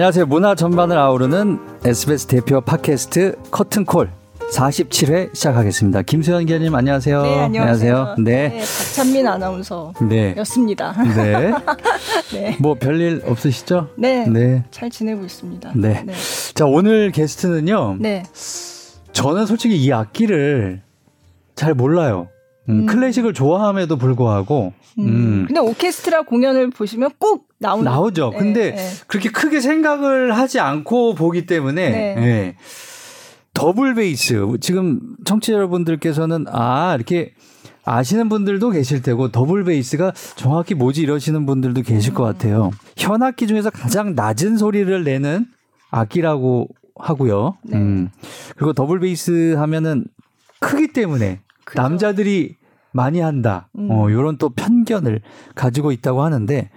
안녕하세요. 문화 전반을 아우르는 SBS 대표 팟캐스트 커튼콜 47회 시작하겠습니다. 김수현 기자님 안녕하세요. 네, 안녕하세요. 안녕하세요. 네. 네, 박찬민 아나운서였습니다. 네. 네. 네. 뭐 별일 없으시죠? 네. 네. 잘 지내고 있습니다. 네. 자, 오늘 게스트는요. 네. 저는 솔직히 이 악기를 잘 몰라요. 음, 음. 클래식을 좋아함에도 불구하고 음. 음, 근데 오케스트라 공연을 보시면 꼭 나오는 나오죠. 네, 근데 네. 그렇게 크게 생각을 하지 않고 보기 때문에 네. 예. 더블 베이스 지금 청취자 여러분들께서는 아 이렇게 아시는 분들도 계실 테고 더블 베이스가 정확히 뭐지 이러시는 분들도 계실 것 같아요. 현악기 중에서 가장 낮은 소리를 내는 악기라고 하고요. 네. 음. 그리고 더블 베이스 하면은 크기 때문에 그죠. 남자들이 많이 한다. 음. 어, 요런 또 편견을 가지고 있다고 하는데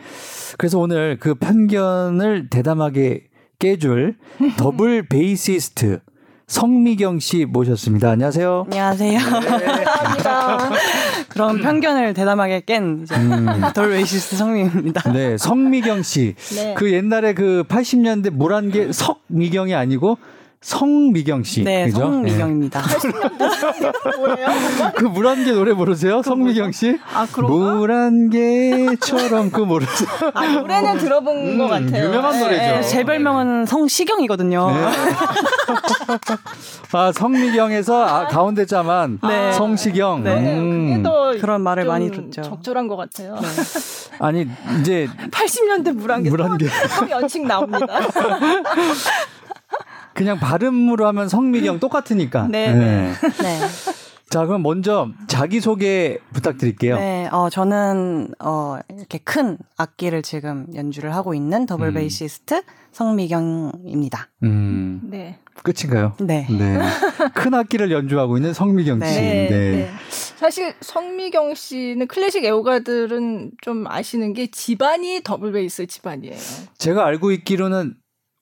그래서 오늘 그 편견을 대담하게 깨줄 더블 베이시스트 성미경 씨 모셨습니다. 안녕하세요. 안녕하세요. 감사합니다. 그런 편견을 대담하게 깬 이제 음. 더블 베이시스트 성미경입니다. 네, 성미경 씨. 네. 그 옛날에 그 80년대 물안개 석미경이 아니고 성미경 씨. 네, 그죠? 성미경입니다. 뭐예요? 네. 그 물안개 노래 모르세요? 성미경 씨? 아, 그런가? 물안개처럼 그 모르세요? 아, 노래는 들어본 음, 것 같아요. 유명한 노래죠. 네, 네. 제 별명은 성시경이거든요. 네. 아, 성미경에서 아, 가운데 자만 네. 성시경. 네. 음. 그런 말을 좀 많이 듣죠. 적절한 것 같아요. 아니 이제 80년대 물안개 물안개. 연식 나옵니다. 그냥 발음으로 하면 성미경 똑같으니까. 네. 네. 자, 그럼 먼저 자기 소개 부탁드릴게요. 네, 어, 저는, 어, 이렇게 큰 악기를 지금 연주를 하고 있는 더블 음. 베이시스트 성미경입니다. 음, 네. 끝인가요? 네. 네. 큰 악기를 연주하고 있는 성미경 씨. 네. 네, 네. 사실 성미경 씨는 클래식 애호가들은 좀 아시는 게 집안이 더블 베이스 집안이에요. 제가 알고 있기로는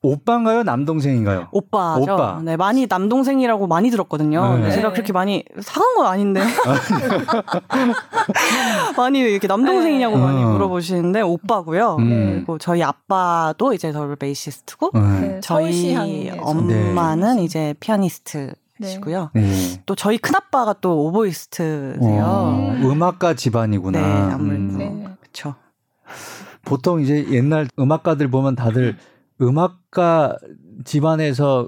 오빠인가요? 남동생인가요? 오빠죠. 오빠. 네, 많이 남동생이라고 많이 들었거든요. 네. 제가 그렇게 많이 사간 건 아닌데. 많이 이렇게 남동생이냐고 네. 많이 어. 물어보시는데 오빠고요. 음. 그리고 저희 아빠도 이제 더블 베이시스트고 네. 네, 저희. 엄마는 이제 피아니스트 시고요. 네. 또 저희 큰 아빠가 또 오보이스트세요. 어, 음악가 집안이구나. 네, 아무래도. 음. 네. 그렇죠. 보통 이제 옛날 음악가들 보면 다들 음악가 집안에서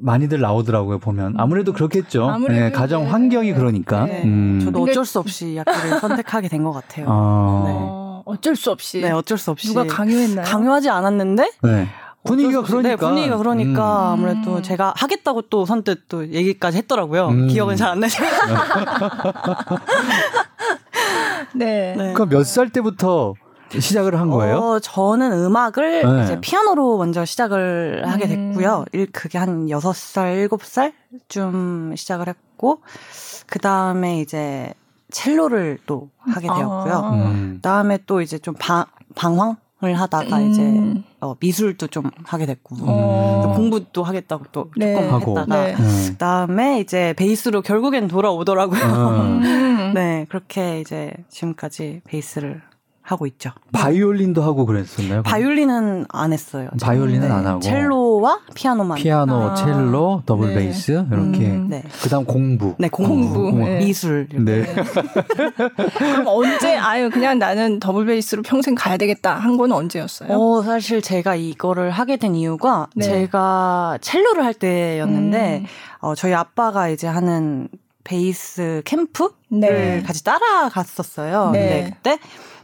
많이들 나오더라고요 보면 아무래도 그렇겠죠. 아무래도 네, 가정 네. 환경이 그러니까. 네. 음. 저도 어쩔 수 없이 악기를 선택하게 된 것 같아요. 아, 어, 어쩔 수 없이 네, 어쩔 수 없이 누가 강요했나요? 강요하지 않았는데 네. 분위기가 없이- 네, 그러니까. 분위기가 그러니까 음. 아무래도 제가 하겠다고 또 선뜻 또 얘기까지 했더라고요. 음. 기억은 잘 안 나죠. 네. 네. 그럼 몇살 때부터 시작을 한 거예요? 어, 저는 음악을 네. 이제 피아노로 먼저 시작을 하게 음. 됐고요. 일- 그게 한 6살, 7살쯤 시작을 했고, 그 다음에 이제 첼로를 또 하게 되었고요. 아. 음. 그 다음에 또 이제 좀 방, 방황 을 하다가 음. 이제 어, 미술도 좀 하게 됐고, 어. 공부도 하겠다고 또 네. 조금 하고. 했다가, 네. 음. 그 다음에 이제 베이스로 결국엔 돌아오더라고요. 음. 음. 네, 그렇게 이제 지금까지 베이스를 하고 있죠. 바이올린도 하고 그랬었나요? 바이올린은 안 했어요. 바이올린은 네, 안 하고. 첼로와 피아노만. 피아노, 아. 첼로, 더블 네. 베이스 이렇게. 음. 네. 그다음 공부. 네, 공부, 공부. 네. 미술. 이렇게. 네. 그럼 언제 아유 그냥 나는 더블 베이스로 평생 가야 되겠다 한 건 언제였어요? 어, 사실 제가 이거를 하게 된 이유가 네. 제가 첼로를 할 때였는데 음. 어, 저희 아빠가 이제 하는 베이스 캠프를 네. 같이 따라갔었어요. 네. 근데 그때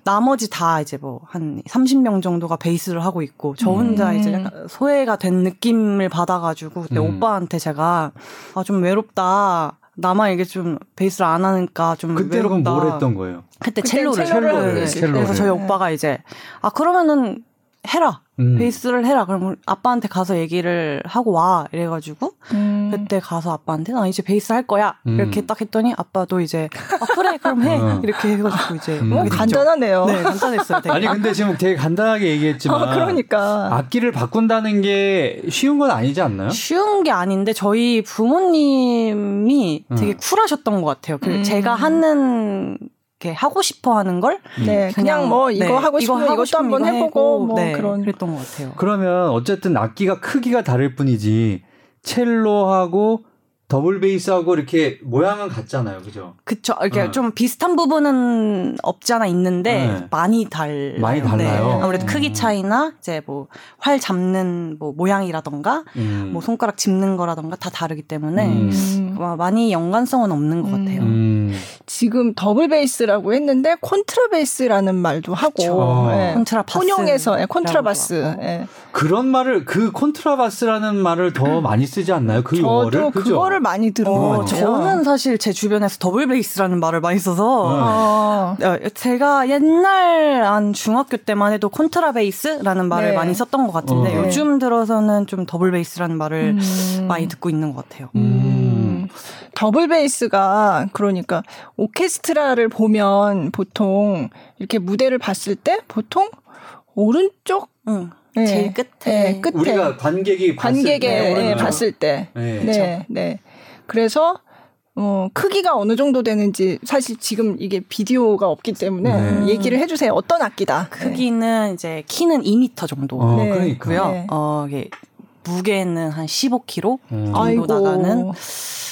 나머지 다 이제 뭐 한 30명 정도가 베이스를 하고 있고 저 혼자 음. 이제 약간 소외가 된 느낌을 받아가지고 그때 음. 오빠한테 제가 아 좀 외롭다. 나만 이게 좀 베이스를 안 하니까 좀 그때 외롭다. 그럼 뭘 했던 거예요? 그때 첼로를 첼로를 하고 네. 계실 그래서 때. 저희 네. 오빠가 이제 아 그러면은 해라 음. 베이스를 해라 그럼 아빠한테 가서 얘기를 하고 와 이래가지고 음. 그때 가서 아빠한테 나 이제 베이스 할 거야 음. 이렇게 딱 했더니 아빠도 이제 아 그래 그럼 해 어. 이렇게 해가지고 이제 됐죠. 간단하네요. 네 간단했어요 되게 아니 근데 지금 되게 간단하게 얘기했지만 어, 그러니까. 악기를 바꾼다는 게 쉬운 건 아니지 않나요? 쉬운 게 아닌데 저희 부모님이 음. 되게 쿨하셨던 것 같아요. 그 음. 제가 하는 이렇게 하고 싶어 하는 걸? 네, 그냥, 뭐 이거 네, 하고 싶으면 하고 이것도 한번 이거 해보고 해고, 뭐 네, 그런 그랬던 것 같아요. 그러면 어쨌든 악기가 크기가 다를 뿐이지 첼로하고 더블 베이스하고 이렇게 모양은 같잖아요, 그죠? 그쵸. 이렇게 네. 좀 비슷한 부분은 없지 않아 있는데 네. 많이 달라요. 많이 달라요? 아무래도 음. 크기 차이나 이제 뭐 활 잡는 뭐 모양이라던가 음. 뭐 손가락 짚는 거라던가 다 다르기 때문에 음. 음. 와, 많이 연관성은 없는 것 음. 같아요. 음. 지금 더블 베이스라고 했는데 콘트라 베이스라는 말도 하고 그쵸. 예. 콘트라 바스. 혼용해서 예, 콘트라 바스 라고 예. 그런 말을 그 콘트라바스라는 말을 더 많이 쓰지 않나요? 그 저도 용어를 그죠? 그거를 많이 들은 것 어, 같아요. 저는 사실 제 주변에서 더블 베이스라는 말을 많이 써서 어. 어, 제가 옛날 한 중학교 때만 해도 콘트라 베이스라는 말을 네. 많이 썼던 것 같은데 어. 요즘 들어서는 좀 더블 베이스라는 말을 음. 많이 듣고 있는 것 같아요. 음. 더블 베이스가 그러니까 오케스트라를 보면 보통 이렇게 무대를 봤을 때 보통 오른쪽 응. 네. 제일 끝에 네, 끝에 우리가 관객이 봤을 관객에 때 예, 오른쪽. 봤을 때 네. 네, 네. 그래서 어, 크기가 어느 정도 되는지 사실 지금 이게 비디오가 없기 때문에 네. 얘기를 해주세요. 어떤 악기다. 크기는 이제 키는 2m 정도 어, 네. 그러니까. 고요. 네. 어, 이게 무게는 한 15kg 음. 정도 아이고. 나가는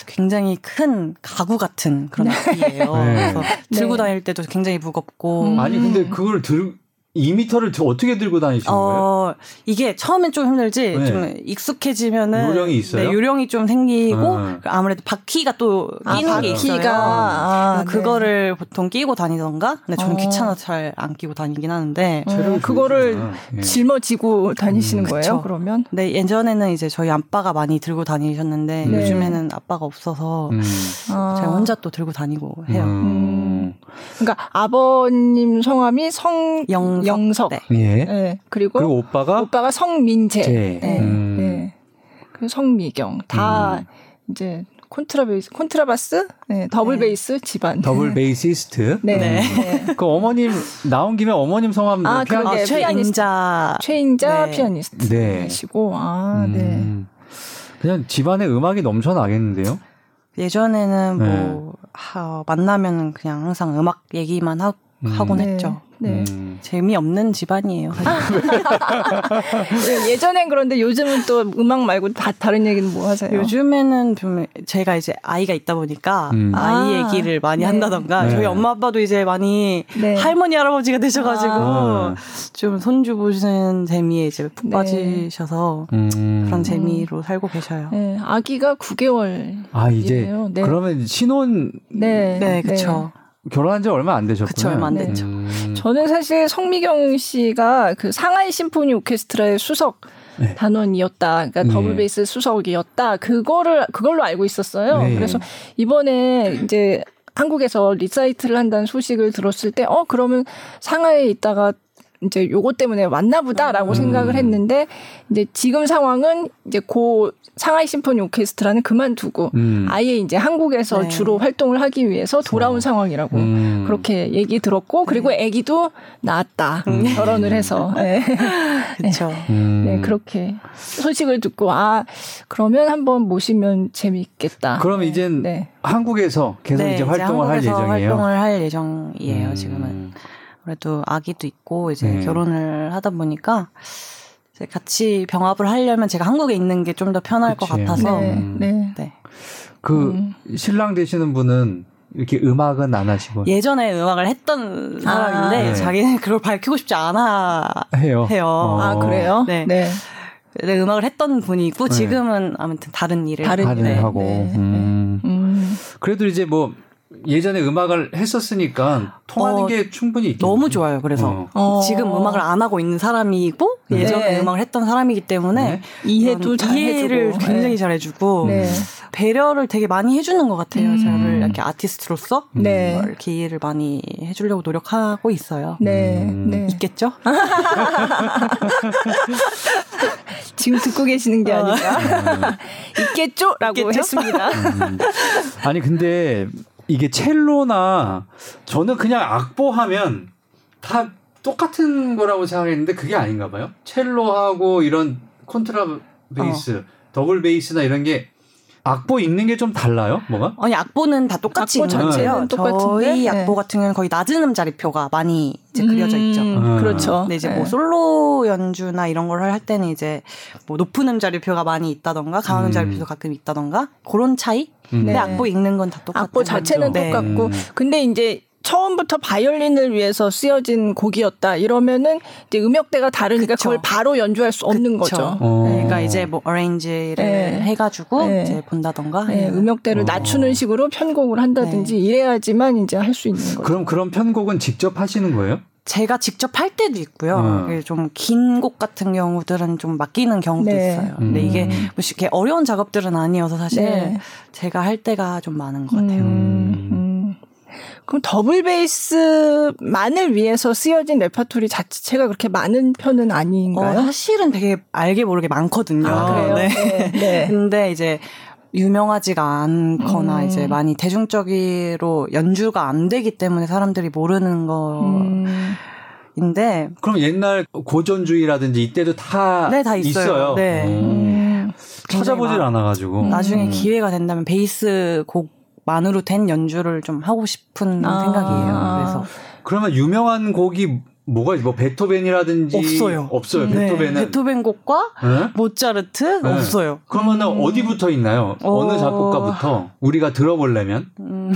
굉장히 큰 가구 같은 그런 악기예요. 네. 그래서 들고 네. 다닐 때도 굉장히 무겁고 음. 아니 근데 그걸 들 2미터를 어떻게 들고 다니시는 거예요? 어, 이게 처음엔 좀 힘들지, 네. 좀 익숙해지면은. 요령이 있어요? 네, 요령이 좀 생기고, 음. 아무래도 바퀴가 또 아, 끼는 게 있어요. 바퀴가 아, 그래서 그거를 보통 끼고 다니던가, 근데 저는 어. 귀찮아서 잘안 끼고 다니긴 하는데, 네. 체력이 어, 그거를. 예. 짊어지고 다니시는 음, 거예요. 그쵸. 그러면 근데 예전에는 이제 저희 아빠가 많이 들고 다니셨는데, 네. 요즘에는 아빠가 없어서, 음. 아. 제가 혼자 또 들고 다니고 해요. 음. 그러니까 아버님 성함이 성 영석. 영석. 네. 예. 네. 그리고, 그리고 오빠가 오빠가 성민재. 재. 네. 음. 네. 그리고 성미경. 다 음. 이제 콘트라베이스, 콘트라바스, 네. 더블 네. 베이스 집안. 더블 베이시스트. 네. 네. 네. 그 어머님 나온 김에 어머님 성함 아, 그러게. 아, 최인자. 최인자 네. 피아니스트시고, 아, 네. 음. 그냥 집안에 음악이 넘쳐나겠는데요? 예전에는 네. 뭐, 하, 만나면은 그냥 항상 음악 얘기만 하, 음. 하곤 네. 했죠. 네. 음. 재미없는 집안이에요. 사실. 네, 예전엔 그런데 요즘은 또 음악 말고 다 다른 얘기는 뭐 하세요? 요즘에는 좀 제가 이제 아이가 있다 보니까 음. 아이 아, 얘기를 많이 네. 한다던가 네. 저희 엄마 아빠도 이제 많이 네. 할머니 할아버지가 되셔가지고 아. 좀 손주 보시는 재미에 이제 푹 네. 빠지셔서 음. 그런 재미로 살고 계셔요. 네, 아기가 9개월. 아 이제. 그러면 신혼 네. 네, 그쵸. 결혼한 지 얼마 안 되셨군요. 그쵸, 얼마 안 네. 됐죠. 음. 저는 사실 성미경 씨가 그 상하이 심포니 오케스트라의 수석 네. 단원이었다. 그러니까 네. 더블 베이스 수석이었다. 그거를 그걸로 알고 있었어요. 네. 그래서 이번에 이제 한국에서 리사이틀을 한다는 소식을 들었을 때 어 그러면 상하이에 있다가 이제 요거 때문에 왔나 보다라고 음. 생각을 했는데 이제 지금 상황은 이제 고 상하이 심포니 오케스트라는 그만두고 음. 아예 이제 한국에서 네. 주로 활동을 하기 위해서 돌아온 어. 상황이라고 음. 그렇게 얘기 들었고 그리고 아기도 낳았다 음. 결혼을 해서 네. 그쵸. 음. 네 그렇게 소식을 듣고 아 그러면 한번 모시면 재미있겠다. 그럼 이젠 네. 한국에서 계속 네, 이제 활동을 할 한국에서 예정이에요. 활동을 할 예정이에요, 음. 지금은. 아무래도 아기도 있고 이제 네. 결혼을 하다 보니까 이제 같이 병합을 하려면 제가 한국에 있는 게 좀 더 편할 것 그치. 같아서 네, 음. 네. 네. 그 음. 신랑 되시는 분은 이렇게 음악은 안 하시고 예전에 음악을 했던 사람인데 네. 자기는 그걸 밝히고 싶지 않아 해요. 해요. 어. 아 그래요? 네. 네. 네, 음악을 했던 분이고 네. 지금은 아무튼 다른 일을 다른 네, 하고. 네, 음. 음. 그래도 이제 뭐 예전에 음악을 했었으니까 통하는 어, 게 충분히 있겠네요. 너무 좋아요. 그래서 어. 어. 지금 음악을 안 하고 있는 사람이고 예전에 네. 음악을 했던 사람이기 때문에 네. 이해도 이해를 해주고. 굉장히 네. 잘해주고 네. 배려를 되게 많이 해주는 것 같아요. 음. 저를 이렇게 아티스트로서 네. 뭐 이렇게 이해를 많이 해주려고 노력하고 있어요. 네. 음. 네. 있겠죠? 지금 듣고 계시는 게 아니라 있겠죠라고 있겠죠? 했습니다. 음. 아니 근데 이게 첼로나 저는 그냥 악보하면 다 똑같은 거라고 생각했는데 그게 아닌가 봐요. 첼로하고 이런 콘트라 베이스, 더블 베이스나 이런 게 악보 읽는 게 좀 달라요? 뭐가? 아니 악보는 다 똑같이 악보 있는데요. 자체는 똑같은데? 저희 네. 악보 같은 경우는 거의 낮은 음자리표가 많이 이제 그려져 있죠. 음. 그렇죠. 근데 이제 네. 뭐 솔로 연주나 이런 걸 할 때는 이제 뭐 높은 음자리표가 많이 있다던가 강한 음. 음자리표도 가끔 있다던가 그런 차이. 근데 네. 악보 읽는 건 다 똑같아요. 악보 자체는 네. 똑같고 음. 근데 이제 처음부터 바이올린을 위해서 쓰여진 곡이었다 이러면은 이제 음역대가 다르니까 그쵸. 그걸 바로 연주할 수 없는 그쵸. 거죠. 어. 네. 그러니까 이제 뭐 어레인지를 네. 해가지고 네. 이제 본다던가. 네, 예. 음역대를 어. 낮추는 식으로 편곡을 한다든지 이래야지만 이제 할 수 있는 거죠. 그럼 그런 편곡은 직접 하시는 거예요? 제가 직접 할 때도 있고요. 음. 좀 긴 곡 같은 경우들은 좀 맡기는 경우도 네. 있어요. 근데 음. 이게 뭐 이렇게 어려운 작업들은 아니어서 사실 네. 제가 할 때가 좀 많은 것 같아요. 음, 음. 그럼 더블 베이스만을 위해서 쓰여진 레퍼토리 자체가 그렇게 많은 편은 어, 아닌가요? 사실은 되게 알게 모르게 많거든요. 아, 그래요? 네. 네. 네. 근데 이제 유명하지가 않거나 음. 이제 많이 대중적으로 연주가 안 되기 때문에 사람들이 모르는 음. 거인데 그럼 옛날 고전주의라든지 이때도 다, 네, 다 있어요. 네. 음. 음. 찾아보질 않아가지고. 나중에 음. 기회가 된다면 베이스 곡 만으로 된 연주를 좀 하고 싶은 아. 생각이에요. 그래서 그러면 유명한 곡이 뭐가 있- 뭐 베토벤이라든지 없어요. 없어요. 네, 베토벤은. 베토벤 곡과 네? 모차르트 네. 없어요. 그러면은 어디부터 있나요? 어. 어느 작곡가부터 우리가 들어보려면? 음,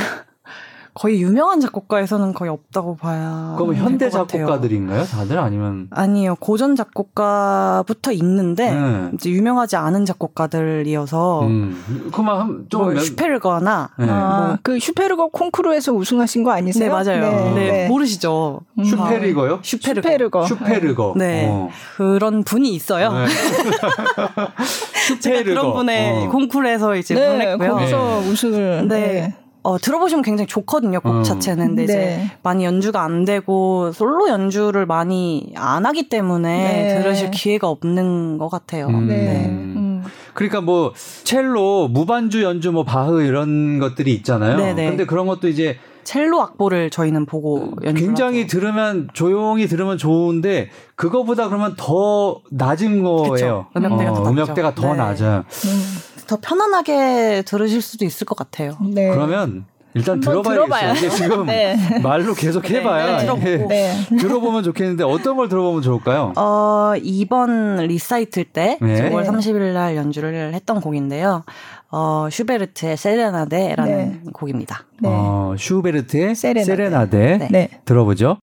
거의 유명한 작곡가에서는 거의 없다고 봐야. 그럼 될 현대. 작곡가들인가요? 다들 아니면? 아니요, 고전 작곡가부터 있는데 네. 이제 유명하지 않은 작곡가들이어서 음. 그만 한- 좀뭐 몇- 슈페르거나 네. 아, 그 슈페르거 콩쿠르에서 우승하신 거 아니세요? 네 맞아요. 네, 모르시죠? 음. 슈페리거요? 슈페르거. 슈페르거. 슈페르거. 네. 어. 그런 분이 있어요. 네. 슈페르거. 그런 분의 어. 콩쿠르에서 이제 네, 불렀고요. 거기서 우승을. 네. 어, 들어보시면 굉장히 좋거든요, 곡 음. 자체는. 근데 이제 네. 많이 연주가 안 되고, 솔로 연주를 많이 안 하기 때문에 네. 들으실 기회가 없는 것 같아요. 음. 네. 음. 음. 그러니까 뭐 첼로, 무반주 연주, 뭐 바흐 이런 것들이 있잖아요. 네네. 근데 그런 것도 이제 첼로 악보를 저희는 보고 연주 굉장히 들으면 조용히 들으면 좋은데 그거보다 그러면 더 낮은 거예요. 그쵸. 음역대가 더 낮죠. 음역대가 더 네. 낮아. 음. 더 편안하게 들으실 수도 있을 것 같아요. 네. 그러면 일단 들어봐야겠어요. 들어봐요. 이게 지금 네. 말로 계속 해봐야 네, 들어보고. 이게 네. 들어보면 좋겠는데 어떤 걸 들어보면 좋을까요? 어, 이번 리사이틀 때 네. 9월 30일 날 연주를 했던 곡인데요. 어, 슈베르트의 세레나데라는 네. 곡입니다. 네. 어, 슈베르트의 세레나데. 세레나데, 네. 네. 들어보죠.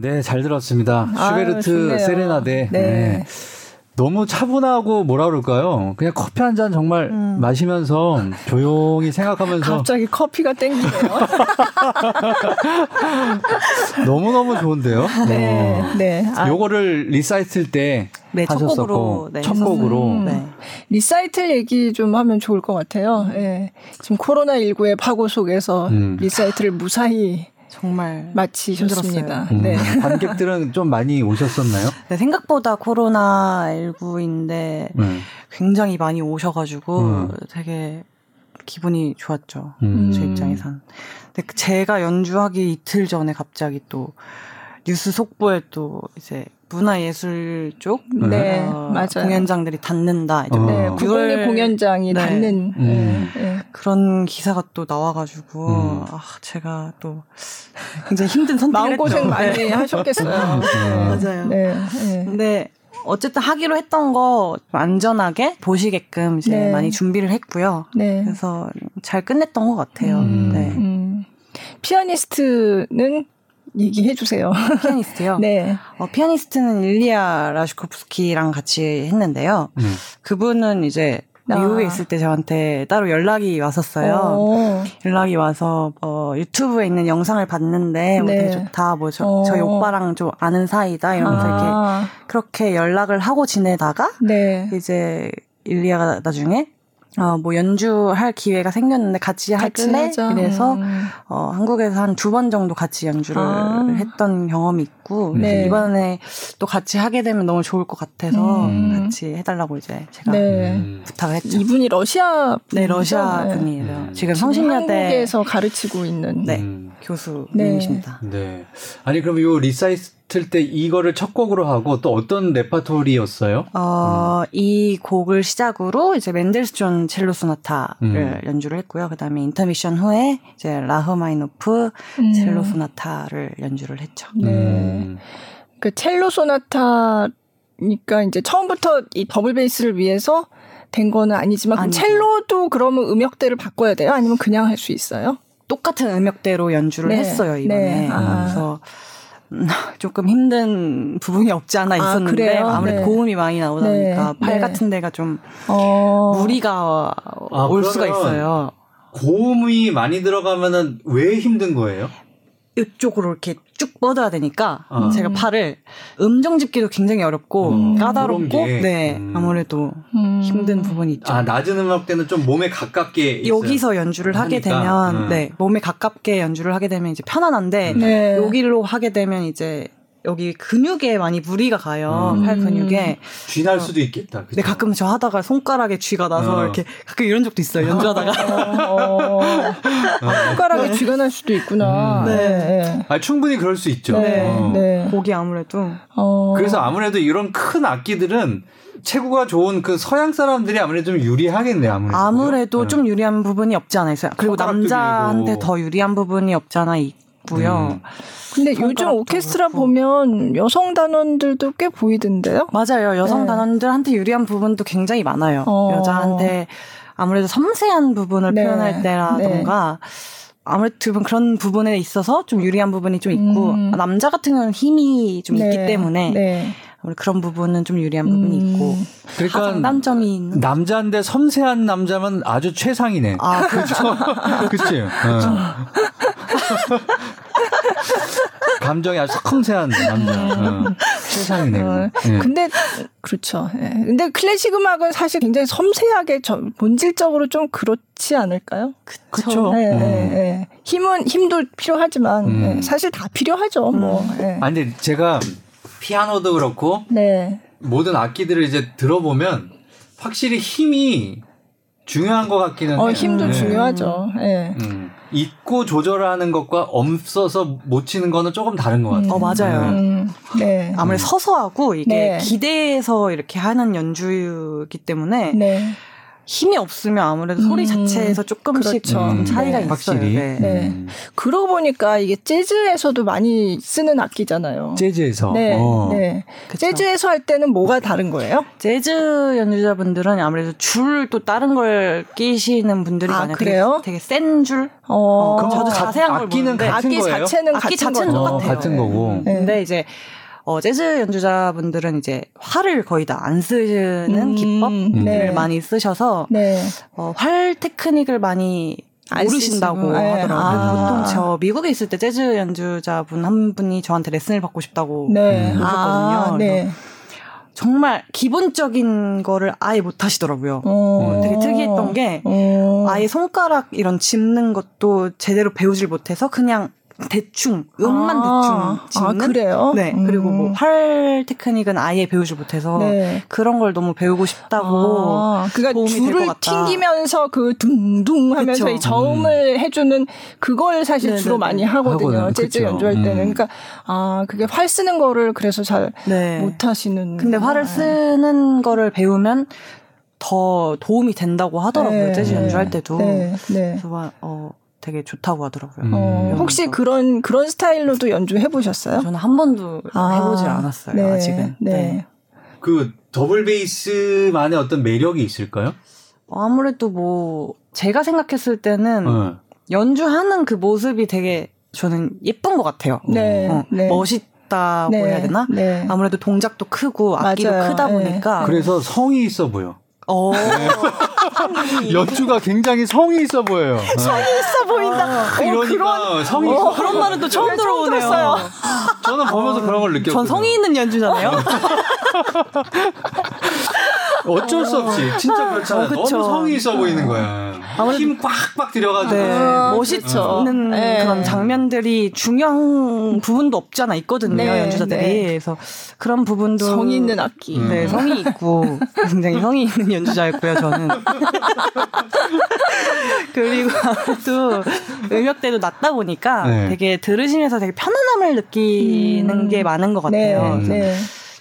네, 잘 들었습니다. 아유, 슈베르트 좋네요. 세레나데. 네. 네. 너무 차분하고 뭐라 그럴까요? 그냥 커피 한 잔 정말 음. 마시면서 조용히 생각하면서 갑자기 커피가 땡기네요. 너무 너무 좋은데요? 네, 어. 네. 아, 요거를 리사이틀 때 네, 첫 하셨었고 곡으로, 네, 첫. 곡으로 음. 네. 리사이틀 얘기 좀 하면 좋을 것 같아요. 예. 지금 코로나 19의 파고 속에서 음. 리사이틀을 무사히 정말 마치셨습니다. 음, 네. 관객들은 좀 많이 오셨었나요? 네, 생각보다 코로나 19인데 음. 굉장히 많이 오셔가지고 음. 되게 기분이 좋았죠. 음. 제 입장에선. 근데 그 제가 연주하기 이틀 전에 갑자기 또 뉴스 속보에 또 이제 문화예술 쪽 네, 어, 맞아요. 공연장들이 닫는다. 이제 어. 네, 어. 구공리 그걸- 공연장이 네. 닿는 음. 그런 기사가 또 나와가지고 음. 아, 제가 또 굉장히 힘든 선택을 마음고생 했죠. 많이 네. 하셨겠어요. 네. 맞아요. 네, 네. 근데 어쨌든 하기로 했던 거 안전하게 보시게끔 이제 네. 많이 준비를 했고요. 네. 그래서 잘 끝냈던 것 같아요. 음. 네. 음. 피아니스트는 얘기해 주세요. 피아니스트요. 네. 어, 피아니스트는 일리아 라시코프스키랑 같이 했는데요. 음. 그분은 이제 아. 미국에 있을 때 저한테 따로 연락이 왔었어요. 어. 연락이 와서 어, 유튜브에 있는 영상을 봤는데 뭐 네. 되게 좋다. 뭐 저, 어. 저희 오빠랑 좀 아는 사이다 이러면서 이렇게 아, 그렇게 연락을 하고 지내다가 네. 이제 일리아가 나중에 어, 뭐 연주할 기회가 생겼는데 같이 할래? 이래서 음. 어, 한국에서 한 두 번 정도 같이 연주를 아. 했던 경험이 있고 네. 그래서 이번에 또 같이 하게 되면 너무 좋을 것 같아서 음. 같이 해달라고 이제 제가 네. 음. 부탁을 했죠. 이분이 러시아 네, 분이죠? 러시아 네. 분이에요. 음. 지금 성신여대 한국에서 가르치고 있는 네. 음. 교수님이십니다. 네. 아니 그럼 요 리사이틀 때 이거를 첫 곡으로 하고 또 어떤 레파토리였어요? 어, 이 곡을 시작으로 이제 멘델스존 첼로 소나타를 음. 연주를 했고요. 그다음에 인터미션 후에 이제 라흐마이노프 음. 첼로 소나타를 연주를 했죠. 네. 음. 그 첼로 소나타니까 이제 처음부터 이 더블 베이스를 위해서 된 거는 아니지만 그럼. 첼로도 그러면 음역대를 바꿔야 돼요? 아니면 그냥 할 수 있어요? 똑같은 음역대로 연주를 네. 했어요 이번에. 네. 아. 그래서 음, 조금 힘든 부분이 없지 않아 있었는데 그래요? 아무래도 네. 고음이 많이 나오다 보니까 네. 팔 네. 같은 데가 좀 어. 무리가 아, 올 수가 있어요. 고음이 많이 들어가면은 왜 힘든 거예요? 이쪽으로 이렇게 쭉 뻗어야 되니까 어. 제가 팔을 음정 집기도 굉장히 어렵고 음, 까다롭고 네 음. 아무래도 음. 힘든 부분이 있죠. 아 낮은 음악 때는 좀 몸에 가깝게 있어요. 여기서 연주를 하게 하니까, 되면 음. 네 몸에 가깝게 연주를 하게 되면 이제 편안한데 네. 여기로 하게 되면 이제 여기 근육에 많이 무리가 가요 음. 팔 근육에 쥐날 수도 있겠다. 그죠? 근데 가끔 저 하다가 손가락에 쥐가 나서 어. 이렇게 가끔 이런 적도 있어요 연주하다가 어. 손가락에 쥐가 날 수도 있구나. 음. 네. 네. 아, 충분히 그럴 수 있죠. 네. 어. 네. 곡이 아무래도 어. 그래서 아무래도 이런 큰 악기들은 체구가 좋은 그 서양 사람들이 아무래도 좀 유리하겠네요. 아무래도. 아무래도 그죠? 좀 유리한 부분이 없지 않아 있어요. 그리고 남자한테. 더 유리한 부분이 없지 않아 있고 요. 음. 근데 요즘 오케스트라 그렇고. 보면 여성 단원들도 꽤 보이던데요? 맞아요. 여성 네. 단원들한테 유리한 부분도 굉장히 많아요. 어. 여자한테 아무래도 섬세한 부분을 네. 표현할 때라던가 아무래도 좀 그런 부분에 있어서 좀 유리한 부분이 좀 있고 음. 남자 같은 경우는 힘이 좀 있기 네. 때문에 네. 아무래도 그런 부분은 좀 유리한 부분이 음. 있고 그러니까 가장 단점이 있는 남자인데 섬세한 남자면 아주 최상이네. 아 그렇죠. 그치? 어. 감정이 아주 섬세한 남자. 어. 최상이네. 어, 예. 근데 그렇죠. 예. 근데 클래식 음악은 사실 굉장히 섬세하게 저- 본질적으로 좀 그렇지 않을까요? 그쵸. 예, 음. 예, 예. 힘은 힘도 필요하지만 음. 예, 사실 다 필요하죠. 뭐. 예. 아니, 근데 제가 피아노도 그렇고 네. 모든 악기들을 이제 들어보면 확실히 힘이 중요한 것 같기는 해요. 어, 힘도 네. 중요하죠. 예. 음. 있고 조절하는 것과 없어서 못 치는 거는 조금 다른 것 같아요. 어 맞아요. 음, 네. 아무래도 서서 하고 이게 네. 기대서 이렇게 하는 연주이기 때문에 네. 힘이 없으면 아무래도 소리 음, 자체에서 조금씩 그렇죠. 좀 차이가 네. 있어요. 확실히. 네. 네. 음. 그러고 보니까 이게 재즈에서도 많이 쓰는 악기잖아요. 재즈에서. 네, 어. 네. 그쵸. 재즈에서 할 때는 뭐가 다른 거예요? 재즈 연주자분들은 아무래도 줄 또 다른 걸 끼시는 분들이 아, 많아요. 그래요? 되게, 되게 센 줄. 어, 그럼 저도 가- 자세한 걸 악기는 모르는데 같은 악기 거예요? 자체는 악기 같은 자체는 거죠. 어, 똑같아요. 같은 거고. 네. 근데 이제 어, 재즈 연주자분들은 이제 활을 거의 다 안 쓰는 음, 기법들을 네. 많이 쓰셔서 네. 어, 활 테크닉을 많이 안 모르신다고 네. 하더라고요. 아. 보통 저 미국에 있을 때 재즈 연주자분 한 분이 저한테 레슨을 받고 싶다고 네. 음. 아, 오셨거든요. 네. 정말 기본적인 거를 아예 못 하시더라고요. 어. 되게 특이했던 게 어. 아예 손가락 이런 짚는 것도 제대로 배우질 못해서 그냥 대충 음만 아, 대충 짚는 아, 그래요? 네 음. 그리고 뭐 활 테크닉은 아예 배우질 못해서 네. 그런 걸 너무 배우고 싶다고 아, 그러니까 줄을. 튕기면서 그 둥둥 하면서 그쵸. 이 저음을 해주는 그걸 사실 네네네. 주로 많이 하거든요. 하거든요. 재즈 그쵸. 연주할 때는. 음. 그러니까 아, 그게 활 쓰는 거를 그래서 잘 네. 못 하시는. 근데 활을 쓰는 거를 배우면 더 도움이 된다고 하더라고요. 네. 재즈 연주할 때도. 네, 네. 그래서 막, 어, 되게 좋다고 하더라고요. 음. 어, 혹시. 그런 그런 스타일로도 연주해 보셨어요? 저는 한 번도 해보질 않았어요. 네, 아직은. 네. 그 더블 베이스만의 어떤 매력이 있을까요? 어, 아무래도 뭐 제가 생각했을 때는 어. 연주하는 그 모습이 되게 저는 예쁜 것 같아요. 네, 어, 네. 멋있 다고 네, 해야 되나? 네. 아무래도 동작도 크고 악기도 맞아요. 크다 네. 보니까 그래서 성이 있어 보여. 어, 연주가 굉장히 성이 있어 보여요. 성이 있어 보인다. 이러니까 성이 있어. 그런 말은 또 처음 들어보네요. 들었어요. 저는 보면서 그런 걸 느꼈거든요. 전 성의 있는 연주자네요. 어쩔 수 없이 진짜 그렇잖아요. 어. 너무 성이 있어 보이는 거야. 힘 꽉꽉 들여가지고. 네. 아, 그쵸. 멋있는 네. 그런 장면들이 중요한 부분도 없잖아 있거든요 네, 연주자들이 네. 그래서 그런 부분도 성의 있는 악기. 음. 네 성이 있고 굉장히 성이 있는 연주자였고요 저는 그리고 또 음역대도 낮다 보니까 네. 되게 들으시면서 되게 편안함을 느끼는 음. 게 많은 것 네, 같아요 음. 네.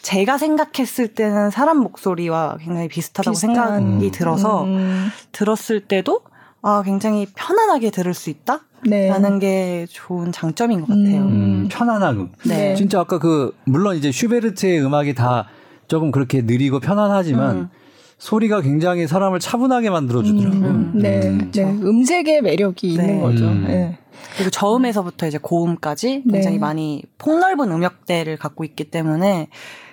제가 생각했을 때는 사람 목소리와 굉장히 비슷하다고 비슷한. 생각이 음. 들어서 음, 들었을 때도 아 굉장히 편안하게 들을 수 있다 네. 라는 게 좋은 장점인 것 같아요. 음. 음, 편안함. 네. 진짜 아까 그 물론 이제 슈베르트의 음악이 다 조금 그렇게 느리고 편안하지만 음. 소리가 굉장히 사람을 차분하게 만들어 주더라고요. 음, 네, 음. 네. 음색의 매력이 네. 있는 거죠. 음. 네. 그리고 저음에서부터 이제 고음까지 굉장히 네. 많이 폭넓은 음역대를 갖고 있기 때문에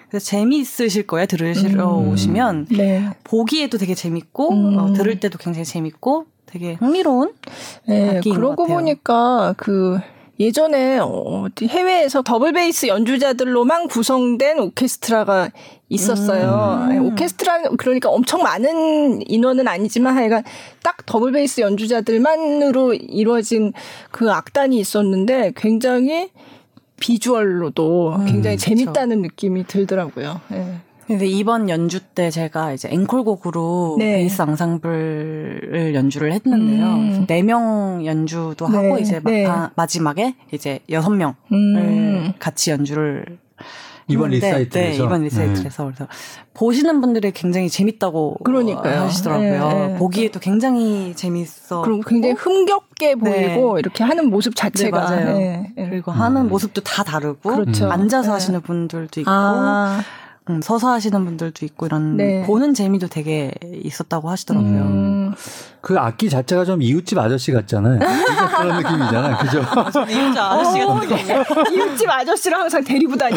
그래서 재미있으실 거예요. 들으시러 음. 오시면 네. 보기에도 되게 재밌고 음. 어, 들을 때도 굉장히 재밌고 되게 흥미로운 네, 그러고. 보니까 그 예전에 어디 해외에서 더블 베이스 연주자들로만 구성된 오케스트라가 있었어요. 음. 아니, 오케스트라 그러니까 엄청 많은 인원은 아니지만 하여간 딱 더블 베이스 연주자들만으로 이루어진 그 악단이 있었는데 굉장히 비주얼로도 음, 굉장히 그쵸. 재밌다는 느낌이 들더라고요. 예. 근데 이번 연주 때 제가 이제 앵콜곡으로 네. 베이스 앙상블을 연주를 했는데요. 음. 네명 연주도 하고 네, 이제 네. 마, 마지막에 이제 여섯 명을 음. 같이 연주를 이번 했는데, 리사이틀에서? 네, 이번 리사이틀에서 그래서 보시는 분들이 굉장히 재밌다고 그러니까요. 하시더라고요. 네, 네. 보기에도 굉장히 재밌어. 그리고 굉장히 흥겹게 보이고 네. 이렇게 하는 모습 네, 자체가 맞아요. 네, 네. 그리고 음. 하는 모습도 다 다르고 그렇죠. 앉아서 네. 하시는 분들도 있고 아, 음, 서서 하시는 분들도 있고 이런 네. 보는 재미도 되게 있었다고 하시더라고요. 음, 그 악기 자체가 좀 이웃집 아저씨 같잖아요. 그런 느낌이잖아요. 그죠? 이웃집 아저씨 어, 같은 거. 네. 이웃집 아저씨랑 항상 데리고 다녀.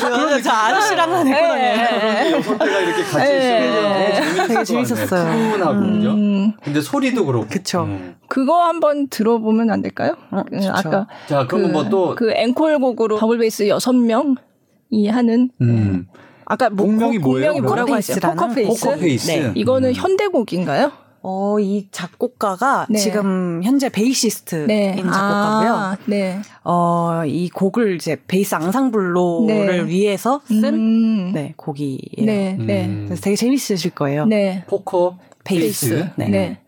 그러면 저 아저씨랑만 데리고 다녀요. 여섯 개가 이렇게 같이 네. 있으면 되게 재밌었어요. 훈훈하고? 음, 근데 소리도 그렇고. 그쵸. 음. 그거 한번 들어보면 안 될까요? 어, 그 좋죠. 아까 자, 그럼 뭐또그 앵콜곡으로 더블 베이스 여섯 명이 하는 음. 아까 뭐 곡명이 곡- 뭐예요? 뭐라고 했어요? 포커페이스라는 포커페이스. 포커페이스. 네. 이거는 음. 현대곡인가요? 어, 이 작곡가가 네. 지금 현재 베이시스트인 작곡가고요. 아, 네. 어, 이 곡을 이제 베이스 앙상블로를 네. 위해서 쓴 음, 네, 곡이에요. 네, 네. 음. 그래서 되게 재밌으실 거예요. 네. 포커 페이스. 베이스. 네.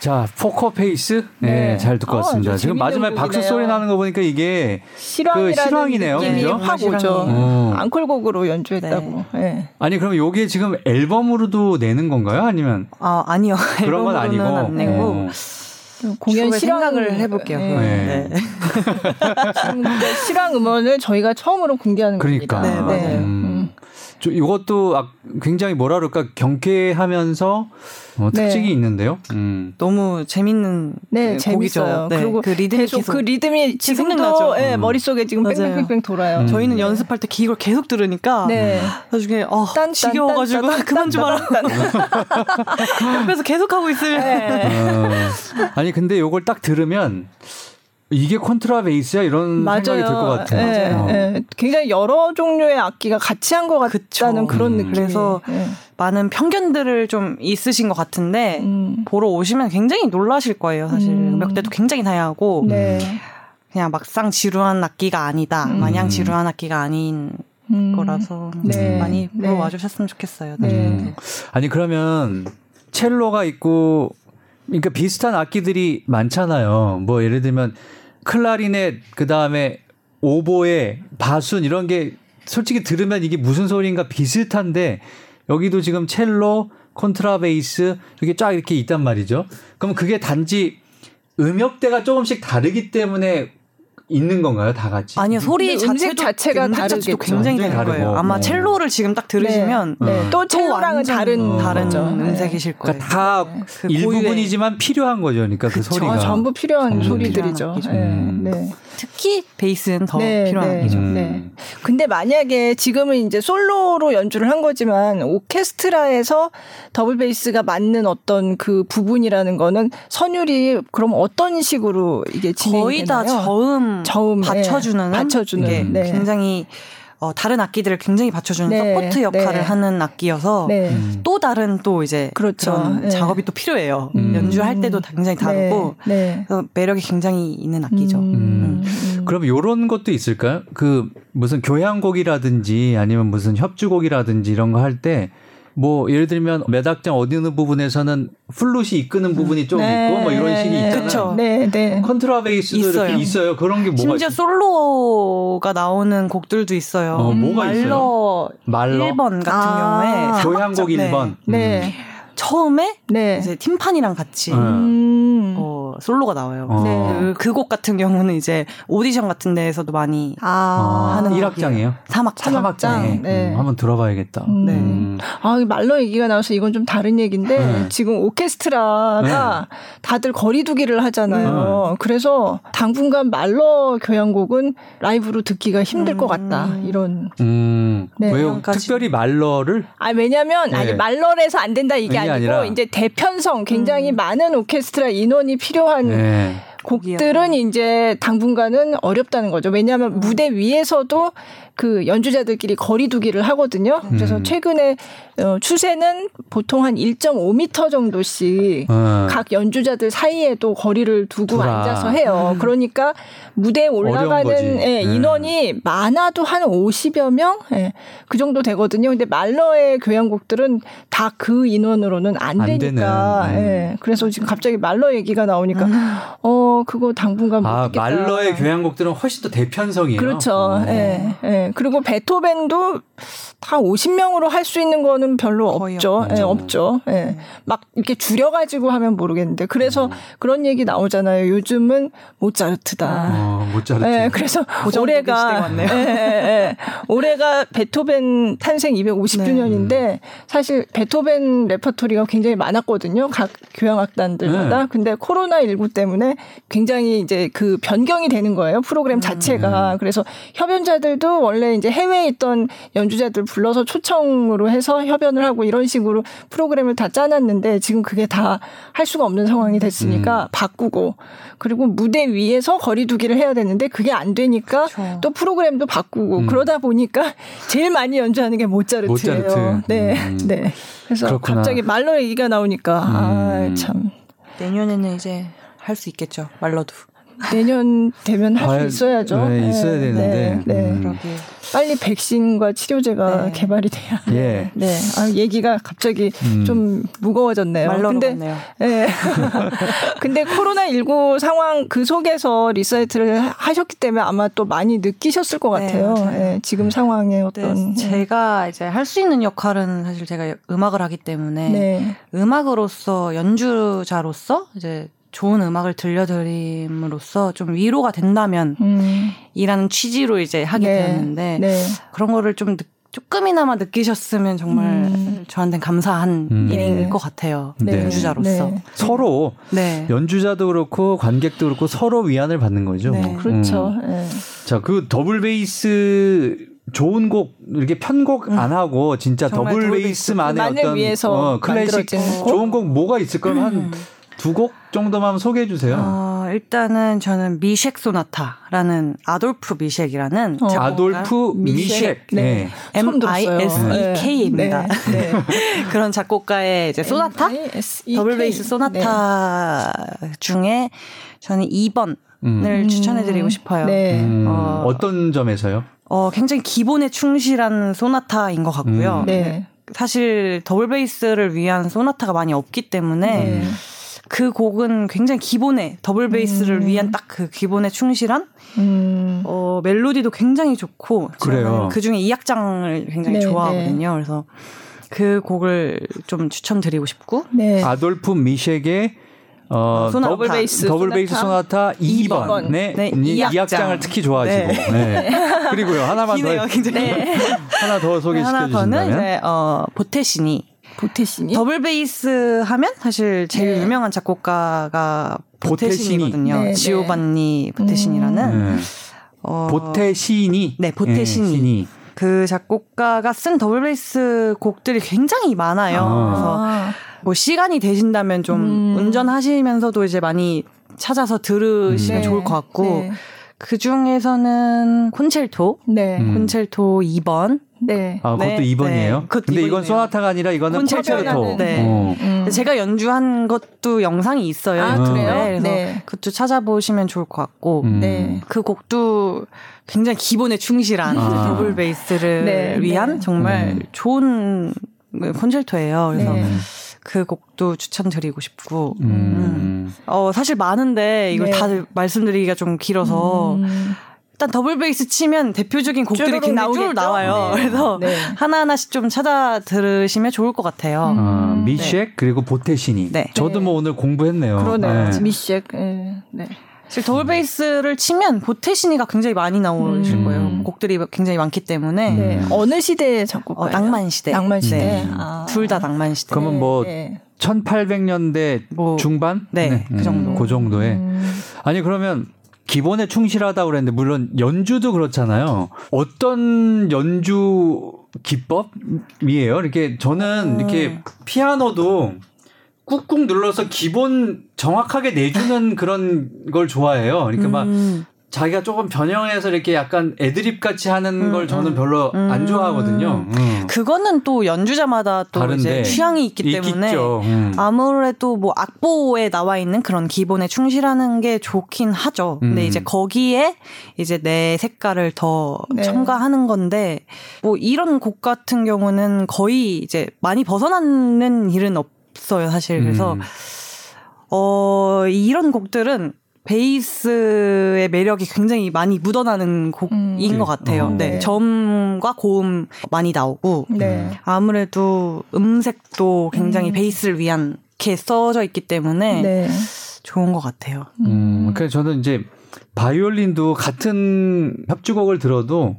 자, 포커 페이스? 네, 네. 잘 듣고 어, 왔습니다. 지금 마지막에 박수 곡이네요. 소리 나는 거 보니까 이게 실황이라는 그 실황이네요, 그죠? 확 오죠. 어. 앙콜곡으로 연주했다고. 예. 아니 그럼 요게 지금 앨범으로도 내는 건가요? 아니면 아 아니요 그런 건 아니고 앨범으로는 안 내고 어. 공연 추후에 실황 생각을 해볼게요. 예. 네. 네. 그 실황 음원을 저희가 처음으로 공개하는 그러니까. 겁니다. 네, 맞아요. 음. 저 이것도 아, 굉장히 뭐라 그럴까 경쾌하면서 어, 네. 특징이 있는데요. 음. 너무 재밌는 네, 네, 재밌어요. 곡이죠. 네, 그리고 그 리듬이 계속, 계속 그 리듬이 지금도. 예, 음. 머릿속에 지금 맞아요. 뺑뺑뺑뺑 돌아요. 음. 저희는 연습할 때 이걸 계속 들으니까 네. 나중에 어, 딴, 지겨워 가지고 딴, 딴, 그만 좀 하라. 옆에서 계속 하고 있을. 네. 어. 아니 근데 요걸 딱 들으면 이게 콘트라 베이스야 이런 생각이 들 것 같아요. 예, 어. 예. 굉장히 여러 종류의 악기가 같이 한 것 같다는 그쵸. 그런 음. 느낌. 그래서 많은 편견들을 좀 있으신 것 같은데 음. 보러 오시면 굉장히 놀라실 거예요. 사실 음. 음역대도 굉장히 다양하고 네. 그냥 막상 지루한 악기가 아니다. 음. 마냥 지루한 악기가 아닌 음. 거라서 네. 많이 네. 보러 와주셨으면 좋겠어요. 네. 음. 아니 그러면 첼로가 있고 그러니까 비슷한 악기들이 많잖아요. 뭐 예를 들면 클라리넷 그 다음에 오보에 바순 이런 게 솔직히 들으면 이게 무슨 소리인가 비슷한데 여기도 지금 첼로, 콘트라베이스 이게 쫙 이렇게 있단 말이죠. 그럼 그게 단지 음역대가 조금씩 다르기 때문에 있는 건가요, 다 같이? 아니요 소리 자체도 자체가 다르겠죠. 굉장히 다른 거예요. 다르고. 아마 어. 첼로를 지금 딱 들으시면 네. 네. 또또 첼로랑은 다른 다른 거죠. 네. 음색이실 거예요. 그러니까 다 그 일부분이지만 필요한 거죠. 그러니까 그 그쵸. 소리가. 아, 전부 필요한 음. 소리들이죠. 필요한 악기죠. 네. 특히 베이스는 더 네, 필요한 네. 악기죠. 음. 네. 근데 만약에 지금은 이제 솔로로 연주를 한 거지만 오케스트라에서 더블 베이스가 맞는 어떤 그 부분이라는 거는 선율이 그럼 어떤 식으로 이게 진행이 거의 다 되나요? 저음, 저음, 받쳐주는 네. 받쳐주는, 이게 네. 굉장히 어, 다른 악기들을 굉장히 받쳐주는 네, 서포트 역할을 네. 하는 악기여서 네. 음. 또 다른 또 이제 그렇죠. 런 네. 작업이 또 필요해요. 음. 연주할 때도 굉장히 다르고 네. 네. 그래서 매력이 굉장히 있는 악기죠. 음. 음. 그럼 요런 것도 있을까요? 그 무슨 교향곡이라든지 아니면 무슨 협주곡이라든지 이런 거 할 때 뭐 예를 들면 몇 악장 어디 어느 부분에서는 플룻이 이끄는 부분이 좀 네. 있고 뭐 이런 식이 있잖아요. 그쵸. 네, 네. 컨트라베이스도 있어요. 이렇게 있어요. 그런 게 뭐가 심지어 있어요? 솔로가 나오는 곡들도 있어요. 어, 뭐가 말러 말러 1번 같은 아. 경우에 교향곡 네. 1번. 네. 처음에 네. 이제 팀판이랑 같이 음. 음. 어, 솔로가 나와요. 어. 네. 그 곡 같은 경우는 이제 오디션 같은 데에서도 많이 아. 하는 1악장이에요? 3악장. 삼악장. 네. 음, 한번 들어봐야겠다. 음. 네. 음. 아, 이 말러 얘기가 나와서 이건 좀 다른 얘기인데 네. 지금 오케스트라가 다들 거리두기를 하잖아요. 그래서 당분간 말러 교향곡은 라이브로 듣기가 힘들 것 같다. 이런. 음. 네. 왜요? 그런까지. 특별히 말러를 아 왜냐면 네. 아니 말러에서 안 된다 이게 이게 아니고 아니라. 이제 대편성 굉장히 많은 오케스트라 인원이 필요 한 네. 곡들은 이제 당분간은 어렵다는 거죠. 왜냐하면 음. 무대 위에서도 그 연주자들끼리 거리두기를 하거든요. 그래서 음. 최근에 어, 추세는 보통 한 1.5m 정도씩 어. 각 연주자들 사이에도 거리를 두고 두라. 앉아서 해요. 그러니까 무대에. 올라가는 예, 네. 인원이 많아도 한 50여 명? 예, 그 정도 되거든요. 근데 말러의 교향곡들은 다 그 인원으로는 안 안 되니까. 음. 예, 그래서 지금 갑자기 말러 얘기가 나오니까 어, 그거 당분간 못 아, 듣겠다. 말러의 교향곡들은 훨씬 더 대편성이에요. 그렇죠. 어. 예, 예. 그리고 베토벤도 다 50명으로 할 수 있는 거는 별로 없죠. 없죠. 예, 없죠. 예. 막 이렇게 줄여 가지고 하면 모르겠는데. 그래서 음. 그런 얘기 나오잖아요. 요즘은 모차르트다. 어, 모차르트. 예, 그래서 올해가. 예, 예, 예. 올해가 베토벤 탄생 250주년인데 네. 사실 베토벤 레퍼토리가 굉장히 많았거든요. 각 교향악단들마다. 네. 근데 코로나 19 때문에 굉장히 이제 그 변경이 되는 거예요. 프로그램 음. 자체가. 그래서 협연자들도 원래 이제 해외에 있던 연주자들 불러서 초청으로 해서 협연을 하고 이런 식으로 프로그램을 다 짜놨는데 지금 그게 다 할 수가 없는 상황이 됐으니까 음. 바꾸고 그리고 무대 위에서 거리두기를 해야 되는데 그게 안 되니까 그렇죠. 또 프로그램도 바꾸고 음. 그러다 보니까 제일 많이 연주하는 게 모차르트예요. 모차르트. 네, 음. 네. 그래서 그렇구나. 갑자기 말로 얘기가 나오니까 음. 아 참. 내년에는 이제 할 수 있겠죠. 말러도. 내년 되면 할 수 있어야죠. 네, 있어야 되는데. 네, 네. 음. 그러게. 빨리 백신과 치료제가 네. 개발이 돼야. 예. 네. 아, 얘기가 갑자기 음. 좀 무거워졌네요. 말로 근데 같네요. 예. 근데 코로나 19 상황 그 속에서 리사이틀을 하셨기 때문에 아마 또 많이 느끼셨을 것 네, 같아요. 맞아요. 예, 지금 상황의 네, 어떤. 제가 이제 할 수 있는 역할은 사실 제가 음악을 하기 때문에 네. 음악으로서 연주자로서 이제 좋은 음악을 들려드림으로써 좀 위로가 된다면 음. 이라는 취지로 이제 하게 네. 되었는데 네. 그런 거를 좀 느- 조금이나마 느끼셨으면 정말 음. 저한테는 감사한 음. 일인 네. 것 같아요. 네. 연주자로서. 네. 서로 네. 연주자도 그렇고 관객도 그렇고 서로 위안을 받는 거죠. 네. 뭐. 그렇죠. 음. 예. 자, 그 더블 베이스 좋은 곡 이렇게 편곡 안 하고 진짜 음. 더블 더블 베이스만의 어떤 위해서 어, 클래식? 좋은 곡 뭐가 있을 거면 한 음. 두 곡 정도만 소개해 주세요. 어, 일단은 저는 미쉑 소나타라는 아돌프 미쉑이라는 어. 아돌프 미쉑. 미쉑. 네. 네. 처음 들었어요. M.I.S.E.K.입니다. 네. 네. 그런 작곡가의 이제 소나타 M.I.S.E.K. 더블 베이스 소나타 중에 저는 2번을 음. 추천해 드리고 싶어요. 네. 음, 어. 어떤 점에서요? 어, 굉장히 기본에 충실한 소나타인 것 같고요. 음. 네. 사실 더블 베이스를 위한 소나타가 많이 없기 때문에 네. 그 곡은 굉장히 기본에 더블 베이스를 음. 위한 딱 그 기본에 충실한 음. 어, 멜로디도 굉장히 좋고 그래요. 그 중에 이 악장을 굉장히 네, 좋아하거든요. 그래서 그 곡을 좀 추천드리고 싶고 네. 아돌프 미쉑의 어, 소나타. 더블 베이스 더블 베이스 소나타 2번. 2번. 네. 네, 이, 이이 악장. 악장을 특히 좋아하시고. 네. 네. 그리고요. 하나만 기네요, 더 굉장히. 하나 더 소개시켜 하나 더는 주신다면. 이제 어, 보테시니 보테시니 더블 베이스 하면 사실 제일 네. 유명한 작곡가가 보테시니. 보테신이거든요. 네, 네. 지오반니 보테신이라는 네. 어, 보테시니. 네, 보테시니. 시니. 그 작곡가가 쓴 더블 베이스 곡들이 굉장히 많아요. 아. 그래서 아, 뭐 시간이 되신다면 좀 음. 운전하시면서도 이제 많이 찾아서 들으시면 음. 좋을 것 같고 네. 그 중에서는 콘첼토, 네. 음. 콘첼토 2번. 네. 아, 그것도 네, 2번이에요? 네. 그것도 근데 이건 2번이네요. 소나타가 아니라 이거는 콘체르토. 네. 어. 음. 제가 연주한 것도 영상이 있어요. 아. 그래요? 그래서 네. 그것도 찾아보시면 좋을 것 같고 음. 네. 그 곡도 굉장히 기본에 충실한 아. 더블 베이스를 네, 위한 네. 정말 음. 좋은 콘체르토예요. 그래서 네. 그 곡도 추천드리고 싶고 음. 음. 어 사실 많은데 이걸 네. 다 말씀드리기가 좀 길어서 음. 일단 더블 베이스 치면 대표적인 곡들이 쭉 나오겠죠? 나와요. 네. 그래서 네. 하나하나씩 좀 찾아 들으시면 좋을 것 같아요. 아, 음. 미쉑 그리고 보테시니. 네. 저도 네. 뭐 오늘 공부했네요. 그러네요. 네. 미쉑. 예. 네. 사실 더블 베이스를 치면 보테시니가 굉장히 많이 나오실 음. 거예요. 곡들이 굉장히 많기 때문에 네. 음. 어느 시대의 작곡가? 어, 낭만 시대. 낭만 시대. 네. 아. 둘다 낭만 시대. 그러면 뭐 네. 1800년대 뭐 중반? 네, 그 정도. 그 정도에. 음. 아니 그러면 기본에 충실하다고 그랬는데 물론 연주도 그렇잖아요. 어떤 연주 기법이에요? 이렇게 저는 음. 이렇게 피아노도 꾹꾹 눌러서 기본 정확하게 내주는 그런 걸 좋아해요. 그러니까 막 음. 자기가 조금 변형해서 이렇게 약간 애드립 같이 하는 음, 걸 저는 음. 별로 안 음. 좋아하거든요. 음. 그거는 또 연주자마다 또 다른데 이제 취향이 있기 때문에 있겠죠. 음. 아무래도 뭐 악보에 나와 있는 그런 기본에 충실하는 게 좋긴 하죠. 근데 음. 이제 거기에 이제 내 색깔을 더 네. 첨가하는 건데 뭐 이런 곡 같은 경우는 거의 이제 많이 벗어나는 일은 없어요, 사실. 그래서 음. 어 이런 곡들은 베이스의 매력이 굉장히 많이 묻어나는 곡인 음. 것 같아요. 어. 네. 네. 점과 고음 많이 나오고 네. 아무래도 음색도 굉장히 음. 베이스를 위한 게 써져 있기 때문에 네. 좋은 것 같아요. 음, 그래서 저는 이제 바이올린도 같은 협주곡을 들어도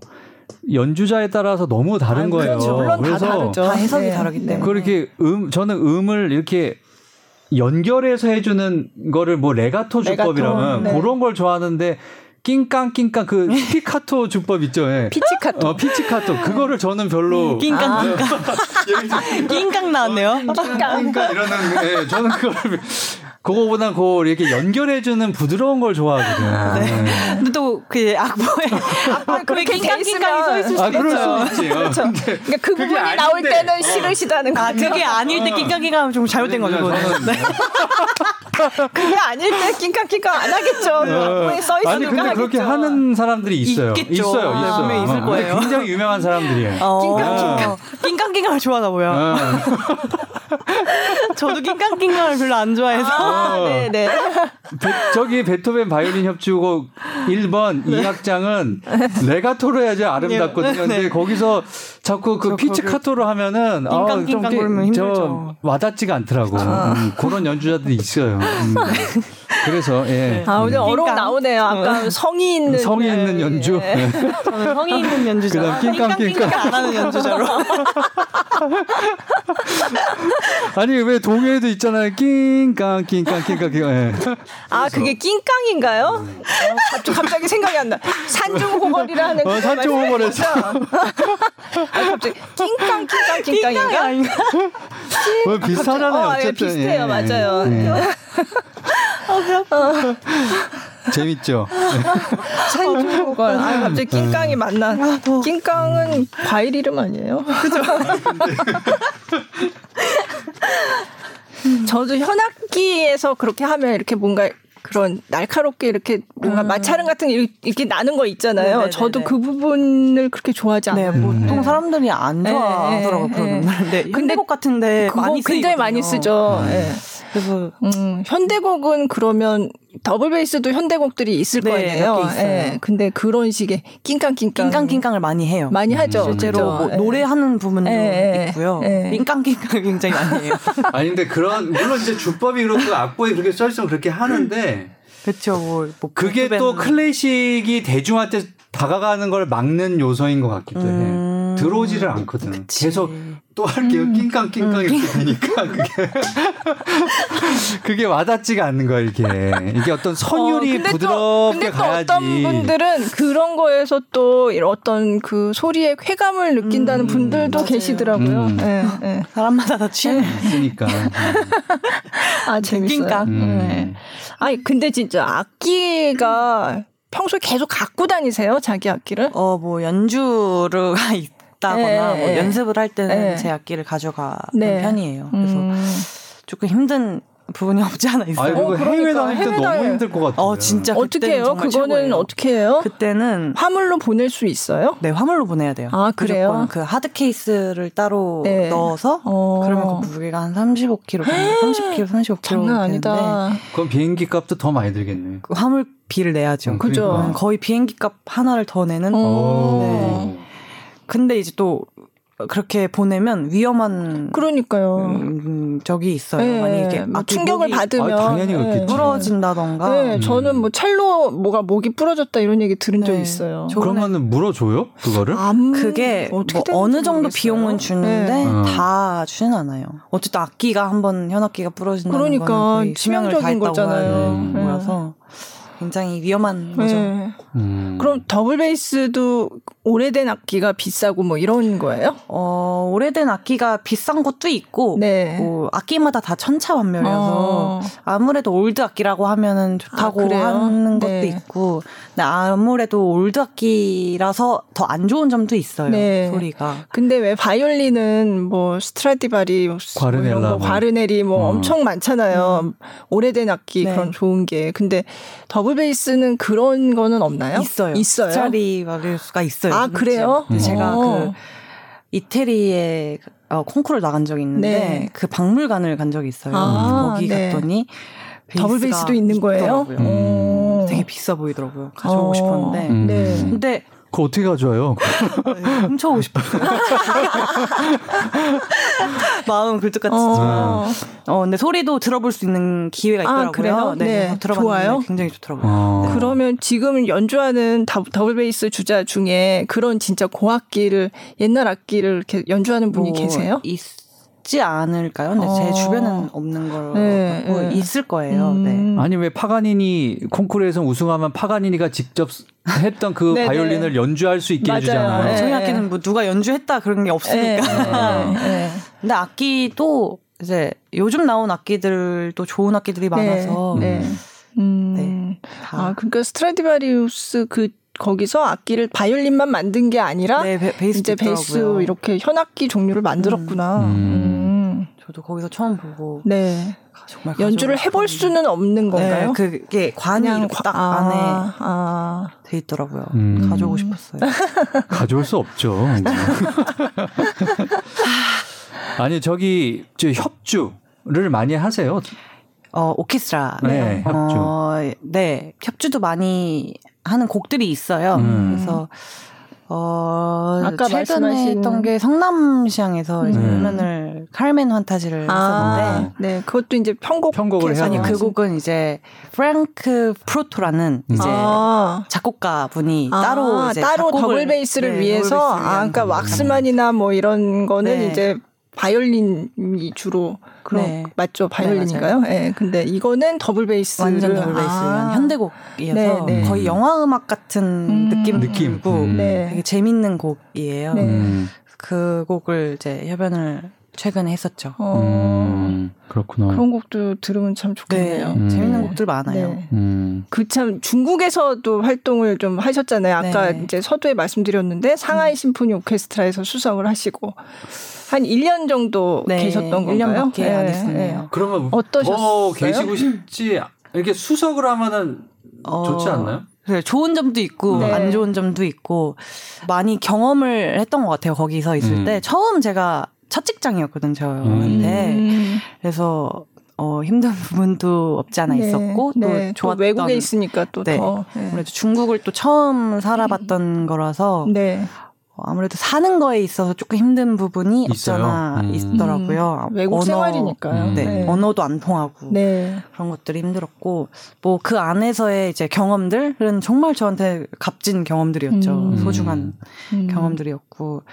연주자에 따라서 너무 다른 아, 거예요. 그렇죠. 물론 다 그래서 다르죠. 다 해석이 네. 다르기 때문에. 그렇게 음 저는 음을 이렇게 연결해서 해주는 거를 뭐 레가토 주법이라면 레가토, 네. 그런 걸 좋아하는데 낑깡 낑깡 그 피카토 주법 있죠. 예. 피치카토. 어, 피치카토 그거를 저는 별로 낑깡 아. 예를 들면 낑깡 나왔네요. 낑깡 이러는 예, 저는 그걸 그거보다 그 이렇게 연결해주는 부드러운 걸 좋아하거든요. 네. 근데 또 그 악보에 악보에 돼 낑깡이 써 있을 아 수도 그럴 있어요. 수 있지. 어, 그렇죠. 그러니까 그 그게 부분이 나올 아닌데. 때는 어. 싫으시다는 아 거죠. 그게 아닐 때 낑깡 낑깡 좀 잘못된 거죠. 저는 그게 아닐 때 낑깡낑깡 안 하겠죠. 앞에 써 아니 있으니까 근데 하겠죠. 그렇게 하는 사람들이 있어요. 있겠죠. 있어요, 네, 있어요. 분명히 있을 어, 거예요. 굉장히 유명한 사람들이에요. 어, 낑깡낑깡. 낑깡낑깡을 좋아하나 보요. 어. 저도 낑깡낑깡을 별로 안 좋아해서. 아, 네, 네. 베- 저기 베토벤 바이올린 협주곡 1번 이 악장은 레가토로 해야지 아름답거든요. 근데 거기서 자꾸 그저 피치카토로 하면은 아, 좀. 저 와닿지가 않더라고. 음, 그런 연주자들이 있어요. 음. 그래서 예. 아, 오늘 어록 낑깡. 나오네요. 아까 성의 있는. 성의 있는 예, 연주. 예. 네. 저는 성의 있는 연주자. 그다음 낑깡 낑깡. 안 하는 연주자로. 아니 왜 동요에도 있잖아요. 낑깡 낑깡 낑깡 낑깡. 예. 아, 그게 낑깡인가요? 어, 갑자기, 생각이 안 나. 산중호걸이라는. 어, 산중호걸에서. 아, 갑자기 낑깡, 낑깡, 낑깡인가? 뭐 비슷하잖아요. 어, 예, 어쨌든. 비슷해요. 예. 맞아요. 예. 재밌죠. 산중호걸. 아, 갑자기 낑깡이 맞나. 낑깡은 과일 이름 아니에요? 그죠? 저도 현악기에서 그렇게 하면 이렇게 뭔가 그런 날카롭게 이렇게 뭔가 마찰음 같은 게 이렇게 나는 거 있잖아요. 네네네네. 저도 그 부분을 그렇게 좋아하지 네, 않아요. 보통 사람들이 안 네, 좋아하더라고요. 네, 그런 네. 근데 근데 같은데 그거 많이 굉장히 쓰이거든요. 많이 쓰죠. 예. 그래서 음, 현대곡은 그러면 더블 베이스도 현대곡들이 있을 네, 거예요. 예. 근데 그런 식의 낑깡낑깡 낑깡낑깡을 많이 해요. 많이 하죠. 실제로? 뭐 예. 노래하는 부분도 예, 예, 있고요. 예. 낑깡낑깡 굉장히 많이 해요. 아니 근데 그런 물론 이제 주법이 그렇고 악보에 그렇게 써 있으면 그렇게 하는데 그렇죠. 뭐, 뭐 그게 또 클래식이 대중한테 다가가는 걸 막는 요소인 것 같기도 해. 음. 들어오지를 않거든. 계속 또 할게요. 음. 낑깡낑깡 이렇게 되니까 그게 그게 와닿지가 않는 거야 이렇게. 이게 어떤 선율이 어, 근데 또- 부드럽게 근데 또 가야지. 어떤 분들은 그런 거에서 또 이런 어떤 그 소리의 쾌감을 느낀다는 분들도 맞아요. 계시더라고요. 음. 예, 예. 사람마다 다 취향이 있으니까. 아 재밌어요. 낑깡. 음. 네. 아니 근데 진짜 악기가 평소에 계속 갖고 다니세요 자기 악기를? 어, 뭐 연주가 있다거나 예, 뭐 예. 연습을 할 때는 예. 제 악기를 가져가는 네. 편이에요. 그래서 음. 조금 힘든 부분이 없지 않아 있어요. 아니 그거 어, 해외 그러니까 다닐 때 해외 너무 힘들 것 같아. 어, 진짜 어떻게 해요? 정말 그거는 최고예요. 어떻게 해요? 그때는 화물로 보낼 수 있어요? 네, 화물로 보내야 돼요. 아, 그래요? 무조건 그 하드 케이스를 따로 네. 넣어서 어. 그러면 그 무게가 한 35kg 정도, 30kg, 35kg 장난 아니다. 그럼 비행기 값도 더 많이 들겠네. 그 화물 비를 내야죠. 음, 그죠. 그러니까. 음, 거의 비행기 값 하나를 더 내는. 어. 오. 근데 이제 또 그렇게 보내면 위험한 그러니까요. 음, 적이 있어요. 예, 만약에 뭐 악기 충격을 목이 받으면 아, 당연히 예. 그렇겠지. 부러진다던가. 네, 음. 저는 뭐 첼로 뭐가 목이 부러졌다 이런 얘기 들은 적 네. 있어요. 저- 그러면은 물어줘요? 그거를? 암 그게 어떻게 뭐 어느 정도 모르겠어요. 비용은 주는데 네. 어. 다 주진 않아요. 어쨌든 악기가 한번 현악기가 부러진다는 그러니까 거는 거의 치명을 치명적인 거잖아요. 네. 거라서 굉장히 위험한 거죠. 네. 음. 그럼 더블 베이스도 오래된 악기가 비싸고 뭐 이런 거예요? 어, 오래된 악기가 비싼 것도 있고 네. 뭐 악기마다 다 천차만별이어서 어. 아무래도 old 악기라고 하면은 좋다고 아? 하는 것도 네. 있고 근데 아무래도 old 악기라서 더 안 좋은 점도 있어요. 네. 소리가. 근데 왜 바이올린은 뭐 스트라디바리우스 뭐 이런 과르네리 거, 뭐. 과르네리 뭐 어. 엄청 많잖아요. 오래된 악기 네. 그런 좋은 게. 근데 더블 베이스는 그런 거는 없나요? 있어요. 있어요. 스트라디바리우스가 있어요. 아. 그래요? 제가 어. 그 이태리에 어, 콩쿠르를 나간 적이 있는데 네. 그 박물관을 간 적이 있어요. 아, 거기 네. 갔더니 더블 베이스도 있는 거예요? 어. 되게 비싸 보이더라고요. 가져오고 어. 싶었는데 음. 네. 근데 그거 어떻게 가져와요? 훔쳐오고 싶었어요. 마음 굴뚝같이. 어. 어, 근데 소리도 들어볼 수 있는 기회가 아, 있더라고요. 그래요? 네. 들어봤는데 좋아요? 굉장히 좋더라고요. 어. 네. 그러면 지금 연주하는 더- 더블 베이스 주자 중에 그런 진짜 고악기를 옛날 악기를 이렇게 연주하는 분이 뭐 계세요? 있 지 않을까요? 근데 제 어. 주변은 없는 걸 네, 네. 있을 거예요. 음. 네. 아니 왜 파가니니 콩쿠르에서 우승하면 파가니니가 직접 했던 그 네네. 바이올린을 연주할 수 있게 맞아요. 해주잖아요. 네. 저희 악기는 뭐 누가 연주했다 그런 게 없으니까. 네, 네. 근데 악기도 이제 요즘 나온 악기들도 좋은 악기들이 많아서 네. 네. 음. 네. 다 아, 그러니까 스트라디바리우스 그 거기서 악기를 바이올린만 만든 게 아니라 네, 베, 베이스 이제 베이스 있더라고요. 이렇게 현악기 종류를 만들었구나. 음. 음. 저도 거기서 처음 보고 네. 정말 연주를 해볼 수는 없는 건가요? 네, 그게 관이 딱 아, 안에 아. 돼 있더라고요. 음. 가져오고 싶었어요. 가져올 수 없죠. 아니 저기 저 협주를 많이 하세요. 어, 오케스트라. 네, 협주. 어, 네, 협주도 많이 하는 곡들이 있어요. 음. 그래서 어, 아까 최근에 말씀하신- 했던 게 성남시장에서 이제 음. 공연을 카르멘 환타지를 아, 했었는데 네. 그것도 이제 편곡. 편곡을 해야 아니 아, 그 곡은 이제 프랭크 프로토라는 이제 아. 작곡가 분이 아, 따로 이제 따로 더블 베이스를 네, 위해서 아 그러니까 왁스만이나 뭐 이런 거는 네. 이제 바이올린이 주로 그런 네. 맞죠 바이올린인가요? 예. 근데 이거는 더블 베이스를 완전 더블 베이스 아. 한 현대곡이어서 네, 네. 거의 영화 음악 같은 음. 느낌 느낌. 들고 음. 네. 되게 재밌는 곡이에요. 네. 음, 그 곡을 이제 협연을 최근에 했었죠. 어, 음, 그렇구나. 그런 곡도 들으면 참 좋겠네요. 네, 음. 재밌는 곡들 많아요. 네. 음, 그참 중국에서도 활동을 좀 하셨잖아요. 아까 네. 이제 서두에 말씀드렸는데 상하이 심포니 오케스트라에서 수석을 하시고 한 1년 정도 네, 계셨던 건가요? 1년밖에 안 예, 했었네요. 그러면 어떠셨어요? 더 계시고 싶지 이렇게 수석을 하면은 어, 좋지 않나요? 네, 좋은 점도 있고 네. 안 좋은 점도 있고 많이 경험을 했던 것 같아요. 거기서 있을 음. 때 처음 제가 첫 직장이었거든 저한테 음. 그래서 어, 힘든 부분도 없지 않아 네, 있었고 네. 또 좋았던 외국에 있으니까 또 네. 더. 네. 아무래도 중국을 또 처음 살아봤던 거라서 네. 어, 아무래도 사는 거에 있어서 조금 힘든 부분이 있어요? 없잖아 음. 있더라고요. 음, 외국 생활이니까요. 음. 네, 네. 언어도 안 통하고 네. 그런 것들이 힘들었고 뭐 그 안에서의 이제 경험들은 정말 저한테 값진 경험들이었죠. 음. 소중한 음. 경험들이었고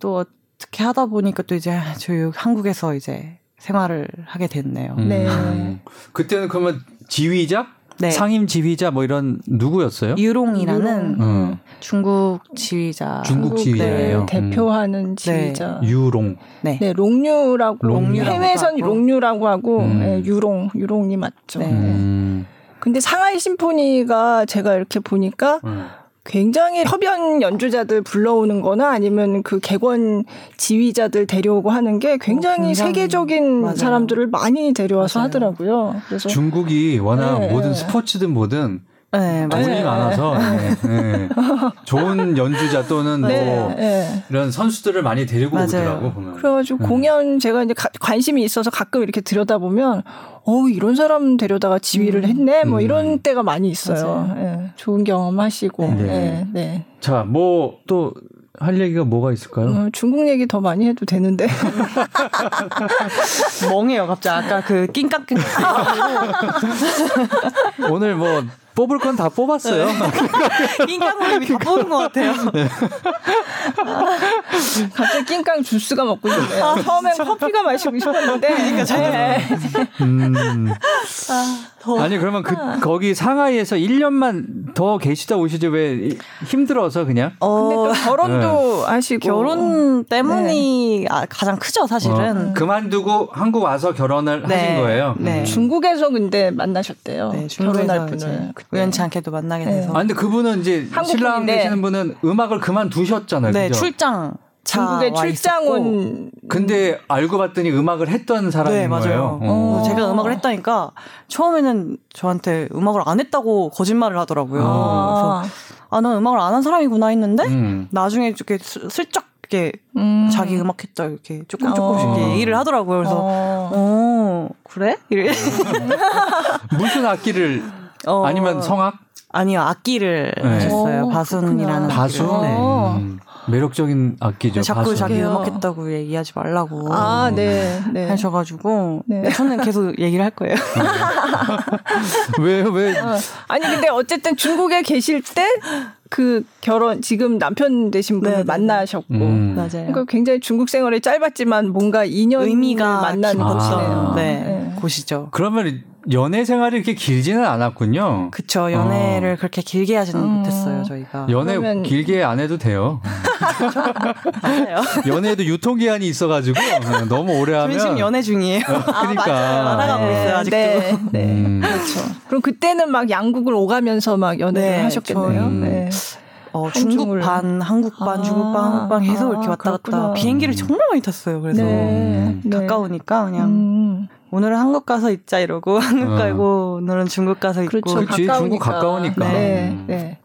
또 어떻게 하다 보니까 또 이제 저희 한국에서 이제 생활을 하게 됐네요. 음. 네. 그때는 그러면 지휘자, 네. 상임 지휘자 뭐 이런 누구였어요? 유롱이라는 유롱. 음. 중국 지휘자 중국 지휘자예요. 네, 대표하는 지휘자. 유롱. 네. 네, 롱류라고 롱류라고 해외에선 하고. 롱류라고 하고 음. 네, 유롱 유롱이 맞죠. 네. 네. 음. 근데 상하이 심포니가 제가 이렇게 보니까 음. 굉장히 협연 연주자들 불러오는 거나 아니면 그 객원 지휘자들 데려오고 하는 게 굉장히 어, 굉장히 세계적인 맞아요. 사람들을 많이 데려와서 맞아요. 하더라고요. 그래서 중국이 워낙 네, 모든 네. 스포츠든 뭐든 네, 맞아요. 돈이 네. 많아서 네, 네. 좋은 연주자 또는 네, 뭐 네. 이런 선수들을 많이 데리고 맞아요. 오더라고 보면. 그래가지고 음. 공연 제가 이제 가- 관심이 있어서 가끔 이렇게 들여다 보면 어 이런 사람 데려다가 지휘를 했네 뭐 음. 이런 때가 많이 있어요. 예, 좋은 경험하시고 네. 네. 네. 자, 뭐 또 할 얘기가 뭐가 있을까요? 어, 중국 얘기 더 많이 해도 되는데 멍해요, 갑자기. 아까 그 낑깍낑깍. 오늘 뭐 뽑을 건 다 뽑았어요. 낑깍거림이 다 뽑은 것 같아요. 갑자기 낑깡 주스가 먹고 싶네요. 처음엔 커피가 마시고 싶었는데 네. 음. 아니 그러면 그 거기 상하이에서 1년만 더 계시다 오시죠 왜 힘들어서 그냥? 근데 또 어, 결혼도 하시고 결혼 때문이 아, 가장 크죠, 사실은. 어, 그만두고 한국 와서 결혼을 네. 하신 거예요. 네. 음. 중국에서 근데 만나셨대요. 네, 결혼할 분을. 우연치 않게도 만나게 네. 돼서. 아 근데 그분은 이제 신랑 분인데. 되시는 분은 음악을 그만두셨잖아요. 네, 그죠? 출장. 중국에 와 출장. 온 근데 알고 봤더니 음악을 했던 사람인 네, 맞아요. 거예요. 어. 제가 음악을 했다니까 처음에는 저한테 음악을 안 했다고 거짓말을 하더라고요. 아, 그래서 아, 난 음악을 안 한 사람이구나 했는데 음. 나중에 이렇게 슬- 슬쩍 이렇게 음. 자기 음악 했다 이렇게 조금 조금씩 어. 얘기를 하더라고요. 그래서 어. 어, 그래? 이래. 무슨 악기를 어. 아니면 성악? 아니요 악기를 네. 하셨어요. 어, 바순이라는? 악기를. 네. 어. 음, 매력적인 악기죠. 자꾸. 자기. 음악했다고 얘기하지 말라고 아, 네, 네. 하셔가지고 네. 네, 저는 계속 얘기를 할 거예요. 왜 왜? 어. 아니 근데 어쨌든 중국에 계실 때 그 결혼 지금 남편 되신 분을 네, 네, 네. 만나셨고 음. 맞아요. 그러니까 굉장히 중국 생활이 짧았지만 뭔가 인연을 의미가 만난 곳이네요. 네, 곳이죠. 그러면 연애 생활이 그렇게 길지는 않았군요. 그쵸 연애를 그렇게 길게 하지는 음. 못했어요 저희가. 연애 그러면- 길게 안 해도 돼요. 맞아요. 연애에도 유통기한이 있어가지고 어, 너무 오래 하면 지금 연애 중이에요. 그러니까 만화가고 있어요 아직도. 네, 네. 음. 그렇죠. 그럼 그때는 막 양국을 오가면서 막 연애를 네, 하셨겠네요. 네. 어, 한중을. 중국 반, 한국 반, 아, 중국 반, 한국 반 계속 아, 이렇게 왔다 갔다 그렇구나. 비행기를 정말 많이 탔어요. 그래서 네, 네. 가까우니까 그냥 음. 오늘은 한국 가서 있자 이러고 한국 어. 가고 오늘은 중국 가서 있고 그렇죠. 그치, 중국 가까우니까. 네, 음. 네.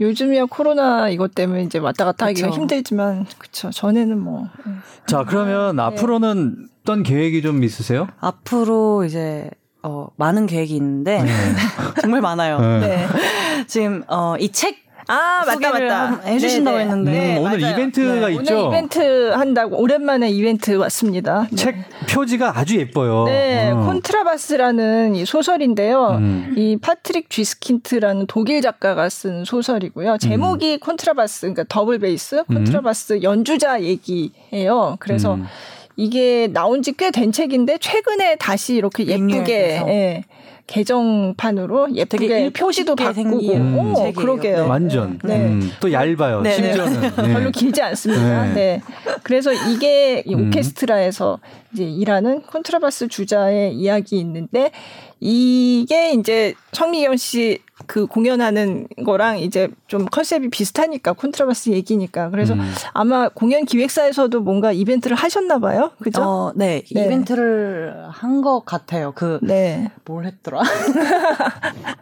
요즘이야 코로나 이것 때문에 이제 왔다 갔다 하기가 그쵸. 힘들지만 그쵸 전에는 뭐 자, 그러면 네. 앞으로는 어떤 계획이 좀 있으세요? 앞으로 이제 어, 많은 계획이 있는데 정말 많아요. 네. 네. 지금 어, 이 책 아 맞다 맞다 한- 해주신다고 네, 네. 했는데. 네, 음, 오늘 맞아요. 이벤트가 네, 있죠? 오늘 이벤트 한다고 오랜만에 이벤트 왔습니다. 네. 책 표지가 아주 예뻐요. 네, 어. 콘트라바스라는 이 소설인데요. 음. 이 파트릭 쥐스킨트라는 독일 작가가 쓴 소설이고요. 제목이 콘트라바스, 그러니까 더블 베이스, 콘트라바스 연주자 얘기예요. 그래서 음. 이게 나온 지 꽤 된 책인데 최근에 다시 이렇게 예쁘게. 예, 개정판으로 예쁘게 이쁘게 바꾸고 생긴 오. 그러게요. 네. 완전. 네. 음, 또 얇아요. 네, 네. 심지어는. 네. 별로 길지 않습니다. 네. 네. 그래서 이게 이 음. 오케스트라에서 이제 일하는 콘트라바스 주자의 이야기 있는데 이게 이제 성미경 씨 그 공연하는 거랑 이제 좀 컨셉이 비슷하니까 콘트라바스 얘기니까 그래서 음. 아마 공연 기획사에서도 뭔가 이벤트를 하셨나 봐요. 그죠? 어, 네, 네. 이벤트를 한 것 같아요. 그 네. 뭘 했더라?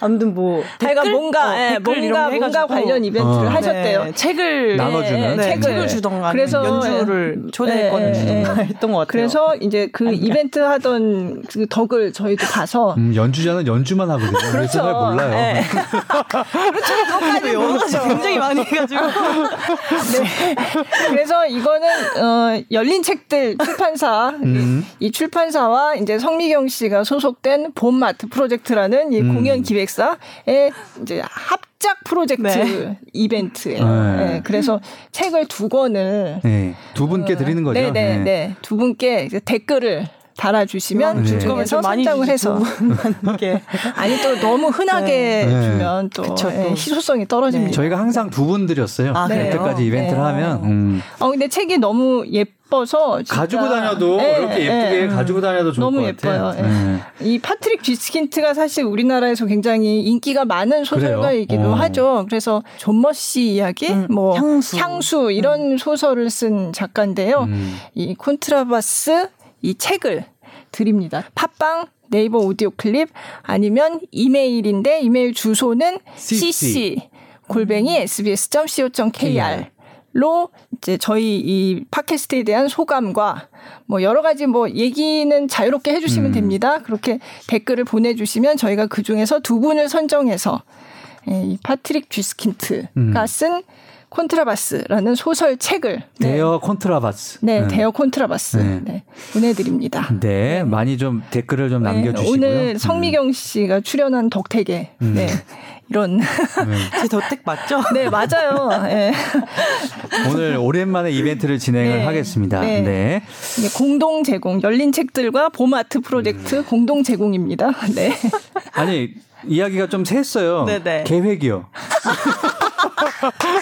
아무튼 뭐 댓글? 뭔가 어, 예, 뭔가 거 뭔가 해가지고 관련 이벤트를 어. 하셨대요. 네, 책을 나눠주는. 네, 책을. 책을 주던가 그래서, 연주를 예. 초대권 예, 주던가 예. 했던 것 같아요. 그래서 이제 그 이벤트 하던 그 덕을 저희도 가서 음, 연주자는 연주만 하거든요. 잘 몰라요. 네. 그렇죠. 영어가 굉장히 많이 해가지고 네. 그래서 이거는 어 열린 책들 출판사 음. 이 출판사와 이제 성미경 씨가 소속된 봄마트 프로젝트라는 이 음. 공연 기획사의 이제 합작 프로젝트 네. 이벤트예요. 네. 네, 그래서 책을 두 권을 네. 두 분께 드리는 거죠. 네, 네, 네. 두 분께 댓글을 달아주시면 네. 그 중에서 선정을 해서 이렇게 아니 또 너무 흔하게 네. 주면 또, 그쵸, 예, 또. 희소성이 떨어집니다. 저희가 항상 두 분 드렸어요. 아? 그때까지 이벤트를 네. 하면. 음. 어 근데 책이 너무 예뻐서 진짜- 가지고 다녀도 예, 이렇게 예쁘게 예. 가지고 다녀도 좋을 너무 것 같아요. 예뻐요. 예. 이 파트릭 쥐스킨트가 사실 우리나라에서 굉장히 인기가 많은 소설가이기도 그래요? 어. 하죠. 그래서 좀머 씨 이야기, 음, 뭐 향수. 이런 소설을 쓴 작가인데요. 음. 이 콘트라바스 이 책을 드립니다. 팟빵 네이버 오디오 클립 아니면 이메일인데 이메일 주소는 cc. 골뱅이 sbs.co.kr 로 이제 저희 이 팟캐스트에 대한 소감과 뭐 여러 가지 뭐 얘기는 자유롭게 해주시면 음. 됩니다. 그렇게 댓글을 보내주시면 저희가 그 중에서 두 분을 선정해서 예, 이 파트릭 쥐스킨트가 음. 쓴 콘트라바스라는 소설 책을 네, Der Kontrabass. 네, Der Kontrabass 네. 네, 보내드립니다. 네, 많이 좀 댓글을 좀 네, 남겨주시고요. 오늘 성미경 씨가 출연한 덕택에 음. 네, 이런 네. 제 더택 맞죠? 네 맞아요. 네. 오늘 오랜만에 이벤트를 진행을 네. 하겠습니다. 네. 네. 공동 제공 열린 책들과 봄 아트 프로젝트 음. 공동 제공입니다. 네. 아니 이야기가 좀 샜어요. 네네. 계획이요.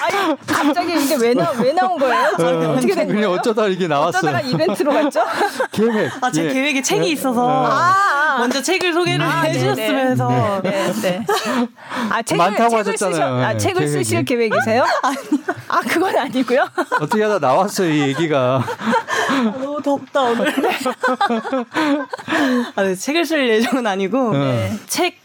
아니 갑자기 이게 왜, 나, 왜 나온 거예요? 저한테 어떻게 된 거예요? 어쩌다 이게 나왔어요. 어쩌다가 이벤트로 갔죠? 계획. 아, 제 예. 계획에 책이 있어서 아, 먼저 책을 소개를 아, 해주셨으면서 네, 네. 아, 책을, 많다고 책을 하셨잖아요. 쓰셔, 아, 네, 책을 계획이. 쓰실 계획이세요? 아, 그건 아니고요. 어떻게 하다 나왔어요 이 얘기가. 너무 덥다 오늘. 아, 네, 책을 쓸 예정은 아니고 네. 책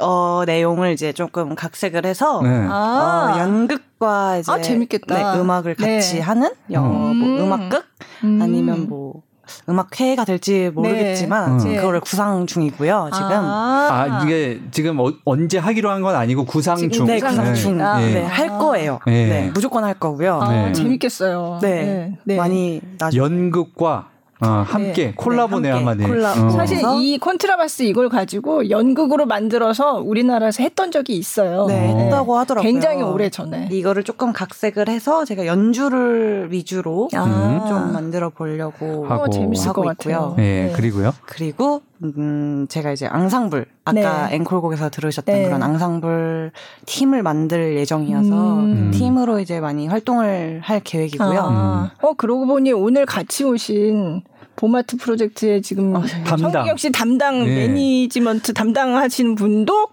어, 내용을 이제 조금 각색을 해서 네. 아, 어, 연극과 이제 아, 재밌겠다. 네, 음악을 같이 네. 하는 여, 뭐 음. 음악극 음. 아니면 뭐 음악회가 될지 모르겠지만 네. 지금 네. 그거를 구상 중이고요. 지금 아 이게 지금 어- 언제 하기로 한 건 아니고 구상 중. 네, 구상 네. 중. 아, 네, 예. 할 거예요. 네. 네. 무조건 할 거고요. 아, 네. 재밌겠어요. 네. 많이 나중에 연극과 어, 함께 네. 콜라보네요 네, 한마디. 콜라보. 어. 사실 이 콘트라바스 이걸 가지고 연극으로 만들어서 우리나라에서 했던 적이 있어요. 네, 했다고 하더라고요. 굉장히 오래 전에. 이거를 조금 각색을 해서 제가 연주를 위주로 아. 좀 만들어 보려고 하고. 어, 재밌을 하고 것 있고요. 같아요. 예 네. 그리고요. 그리고 음 제가 이제 앙상블 아까 네. 앵콜곡에서 들으셨던 네. 그런 앙상블 팀을 만들 예정이어서 음. 팀으로 이제 많이 활동을 할 계획이고요. 아. 어 그러고 보니 오늘 같이 오신 봄아트 프로젝트에 지금 담당. 성경 씨 담당 네. 매니지먼트 담당하시는 분도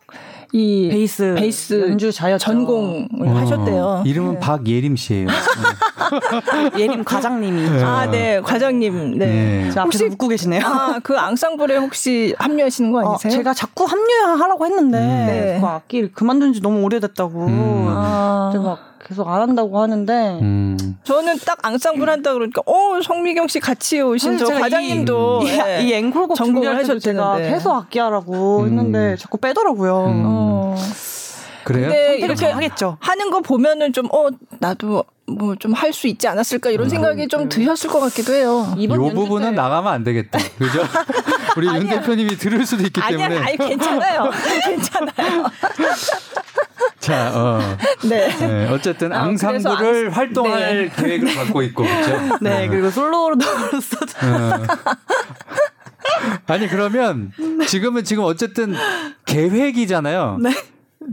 이 베이스 베이스 연주 자였죠. 전공을 어, 하셨대요. 이름은 네. 박예림 씨예요. 네. 예림 과장님이 아, 네, 과장님. 네. 네. 저 앞에서 웃고 계시네요. 아, 그 앙상블에 혹시 합류하시는 거 어, 아니세요? 제가 자꾸 합류하라고 했는데 네. 그 악기를 그만둔 지 너무 오래됐다고 음. 아. 제가 막 계속 안 한다고 하는데 음. 저는 딱 앙상블 한다 그러니까 어 성미경 씨 같이 오신 저 과장님도 이, 예. 이, 이 앵콜곡 전공을 준비할 때도 제가. 계속 악기하라고 음. 했는데 자꾸 빼더라고요. 음. 어. 그래요? 근데 선택을 이렇게 잘 하겠죠. 하는 거 보면은 좀 어 나도 뭐 좀 할 수 있지 않았을까 이런 생각이 좀 드셨을 것 같기도 해요. 이번 요 연주 부분은 때 나가면 안 되겠다. 그죠? 우리 윤. 대표님이 들을 수도 있기 아니야, 때문에. 아니 괜찮아요, 괜찮아요. 자, 어. 네. 네, 어쨌든 아, 앙상블을 앙- 활동할 계획을 갖고 있고 그렇죠. 네 그리고 솔로로서도 어. 아니 그러면 지금은 지금 어쨌든 계획이잖아요. 네.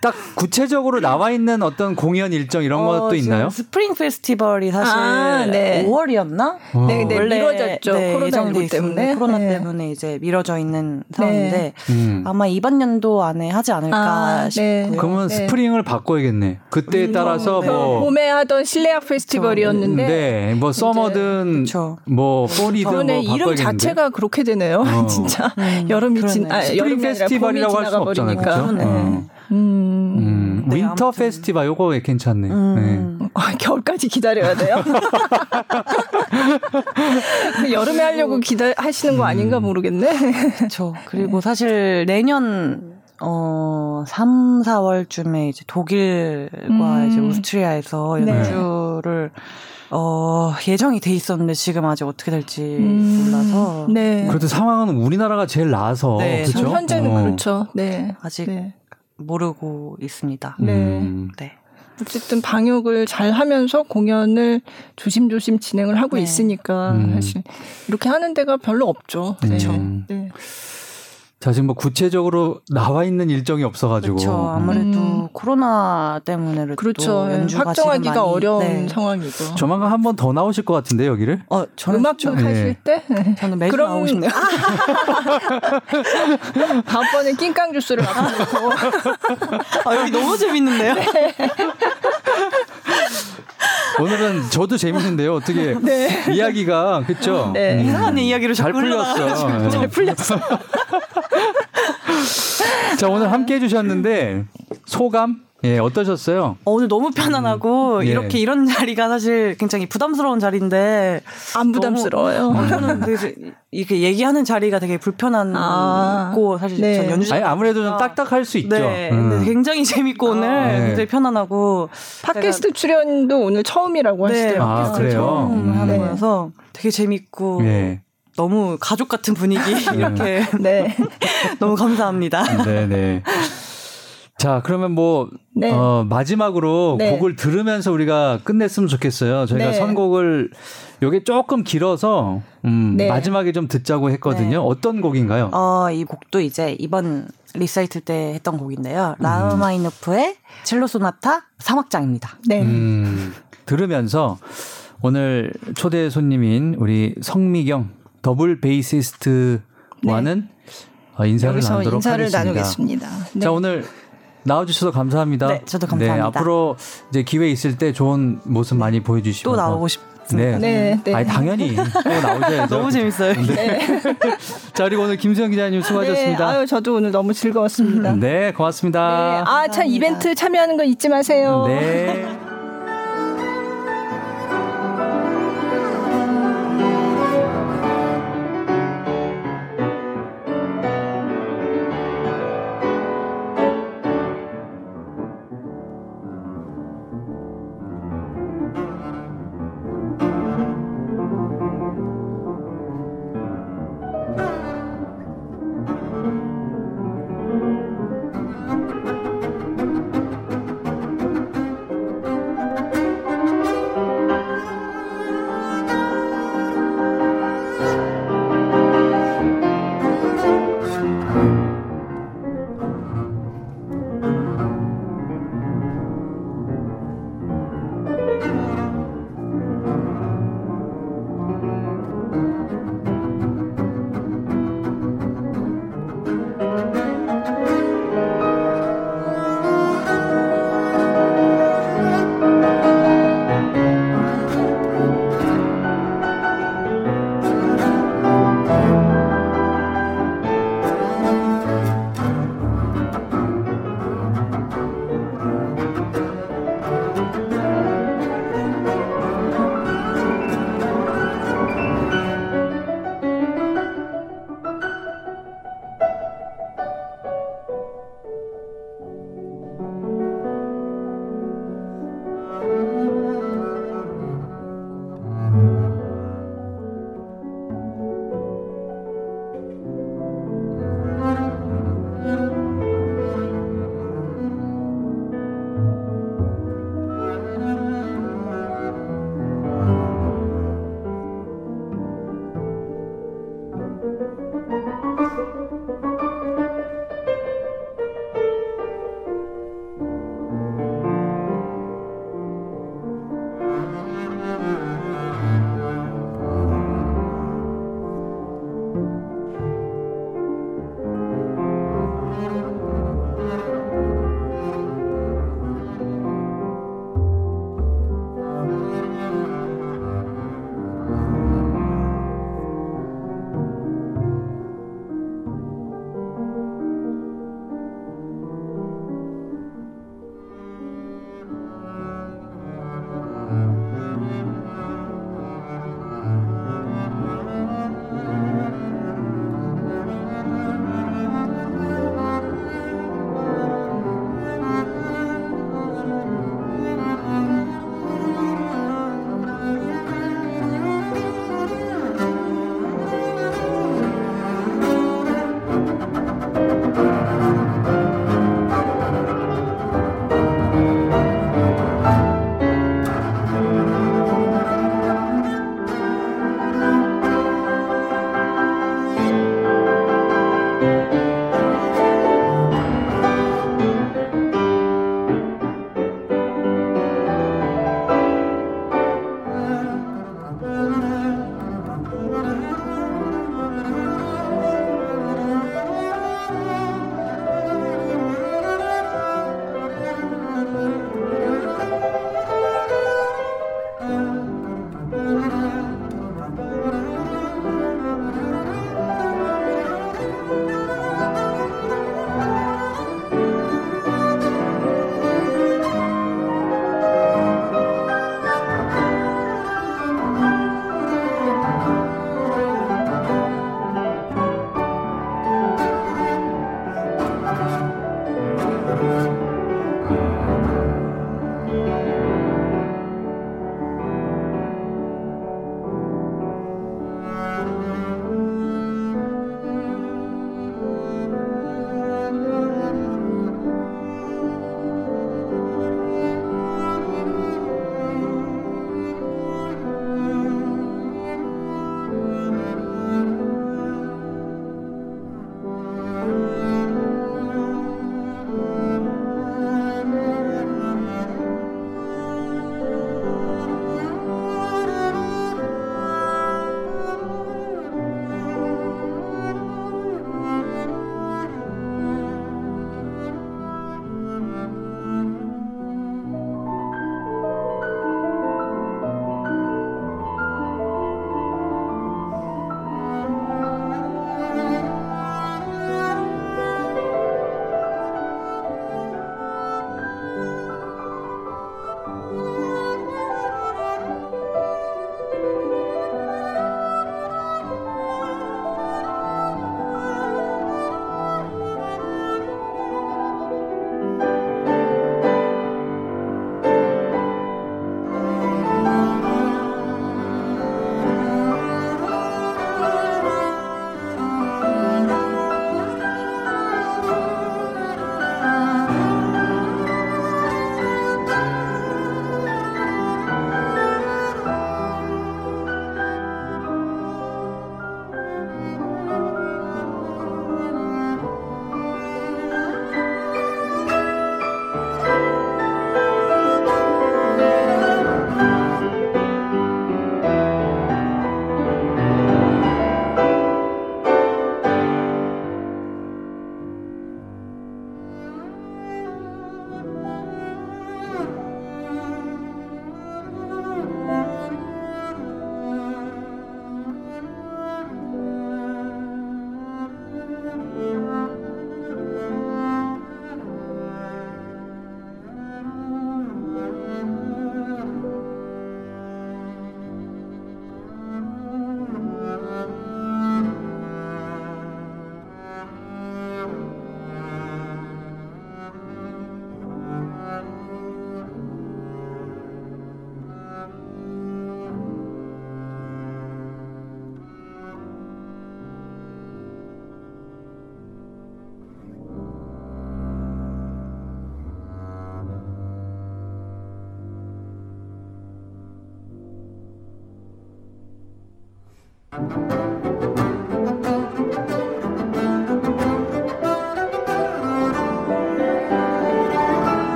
딱 구체적으로 나와 있는 어떤 공연 일정 이런 어, 것도 있나요? 스프링 페스티벌이 사실 아, 네. 5월이었나? 어. 네, 네. 미뤄졌죠. 코로나19 예정돼 때문에. 코로나 네. 때문에 이제 미뤄져 있는 상황인데 음. 아마 이번 연도 안에 하지 않을까 아, 네. 싶고요. 그러면 네. 스프링을 바꿔야겠네. 그때에 따라서 네. 뭐 봄에 하던 실내악 페스티벌이었는데 네, 뭐 summer든 그쵸. 뭐 fall이든 뭐 이번에 이름 바꿔야겠는데. 자체가 그렇게 되네요. 어. 진짜 음, 여름이 진 그러네. 아, 스프링 페스티벌이라고 할수 지나가 없잖아요. 버리니까. 그렇죠? 네. 어. 음. 음, 네, winter 아무튼. 페스티벌 요거 괜찮네. 네. 음. 아, 겨울까지 기다려야 돼요. 그 여름에 하려고 기다 하시는 거 아닌가 모르겠네. 그렇죠. 그리고 사실 내년 어 3, 4월쯤에 이제 독일과 음. 이제 오스트리아에서 네. 연주를 어 예정이 돼 있었는데 지금 아직 어떻게 될지 몰라서 네. 그래도 상황은 우리나라가 제일 나아서 네, 그렇죠? 현재는 어. 그렇죠. 네. 아직 네. 모르고 있습니다. 네. 음. 네. 어쨌든 방역을 잘 하면서 공연을 조심조심 진행을 하고 네. 있으니까 음. 사실 이렇게 하는 데가 별로 없죠. 네. 그렇죠. 네. 자 지금 뭐 구체적으로 나와 있는 일정이 없어가지고 그렇죠. 아무래도 음. 코로나 때문에 그렇죠. 확정하기가 어려운 네. 상황이고. 조만간 한 번 더 나오실 것 같은데 여기를 어 저는 음악 좀 하실 네. 때 저는 매주 그럼- 나오고 싶네요. 다음번에 낑깡 주스를 갖고 아, 여기 너무 재밌는데요. 오늘은 저도 재밌는데요. 어떻게 이야기가 그렇죠? 네. 이상한 이야기로 잘. 풀렸어. 잘 풀렸어. 자 오늘 함께 해주셨는데 소감 예 어떠셨어요? 어, 오늘 너무 편안하고 음. 예. 이렇게 이런 자리가 사실 굉장히 부담스러운 자리인데 안 부담스러워요. 너무- 어, 저는 그래서 이렇게 얘기하는 자리가 되게 불편하고 아, 사실 네. 전 연주 아니 아무래도 좀 딱딱할 수 있죠. 네, 음. 굉장히 재밌고 오늘 네. 굉장히 편안하고 팟캐스트 출연도 오늘 처음이라고 네, 하시더라고요. 아, 그래요? 처음 음. 하는 네. 거여서 되게 재밌고 예. 너무 가족 같은 분위기 이렇게 네. 너무 감사합니다. 네네. 자 그러면 뭐 네. 어, 마지막으로 네. 곡을 들으면서 우리가 끝냈으면 좋겠어요. 저희가 네. 선곡을 요게 조금 길어서 음, 네. 마지막에 좀 듣자고 했거든요. 네. 어떤 곡인가요? 어, 이 곡도 이제 이번 리사이틀 때 했던 곡인데요. 라흐마니노프의 첼로 소나타 3악장입니다. 네. 음, 들으면서 오늘 초대 손님인 우리 성미경 더블 베이시스트와는 어, 인사를 네. 여기서 나누도록 인사를 하겠습니다. 나누겠습니다. 네. 자 오늘 나와주셔서 감사합니다. 네, 저도 감사합니다. 앞으로 이제 기회 있을 때 좋은 모습 많이 보여주시고 또 나오고 싶습니다. 네. 네, 네. 아니 당연히 또 나오셔야죠. 너무 재밌어요. 네. 자 그리고 오늘 김수영 기자님 네, 수고하셨습니다. 아유, 저도 오늘 너무 즐거웠습니다. 네. 네, 고맙습니다. 아, 참 이벤트 참여하는 거 잊지 마세요. 네.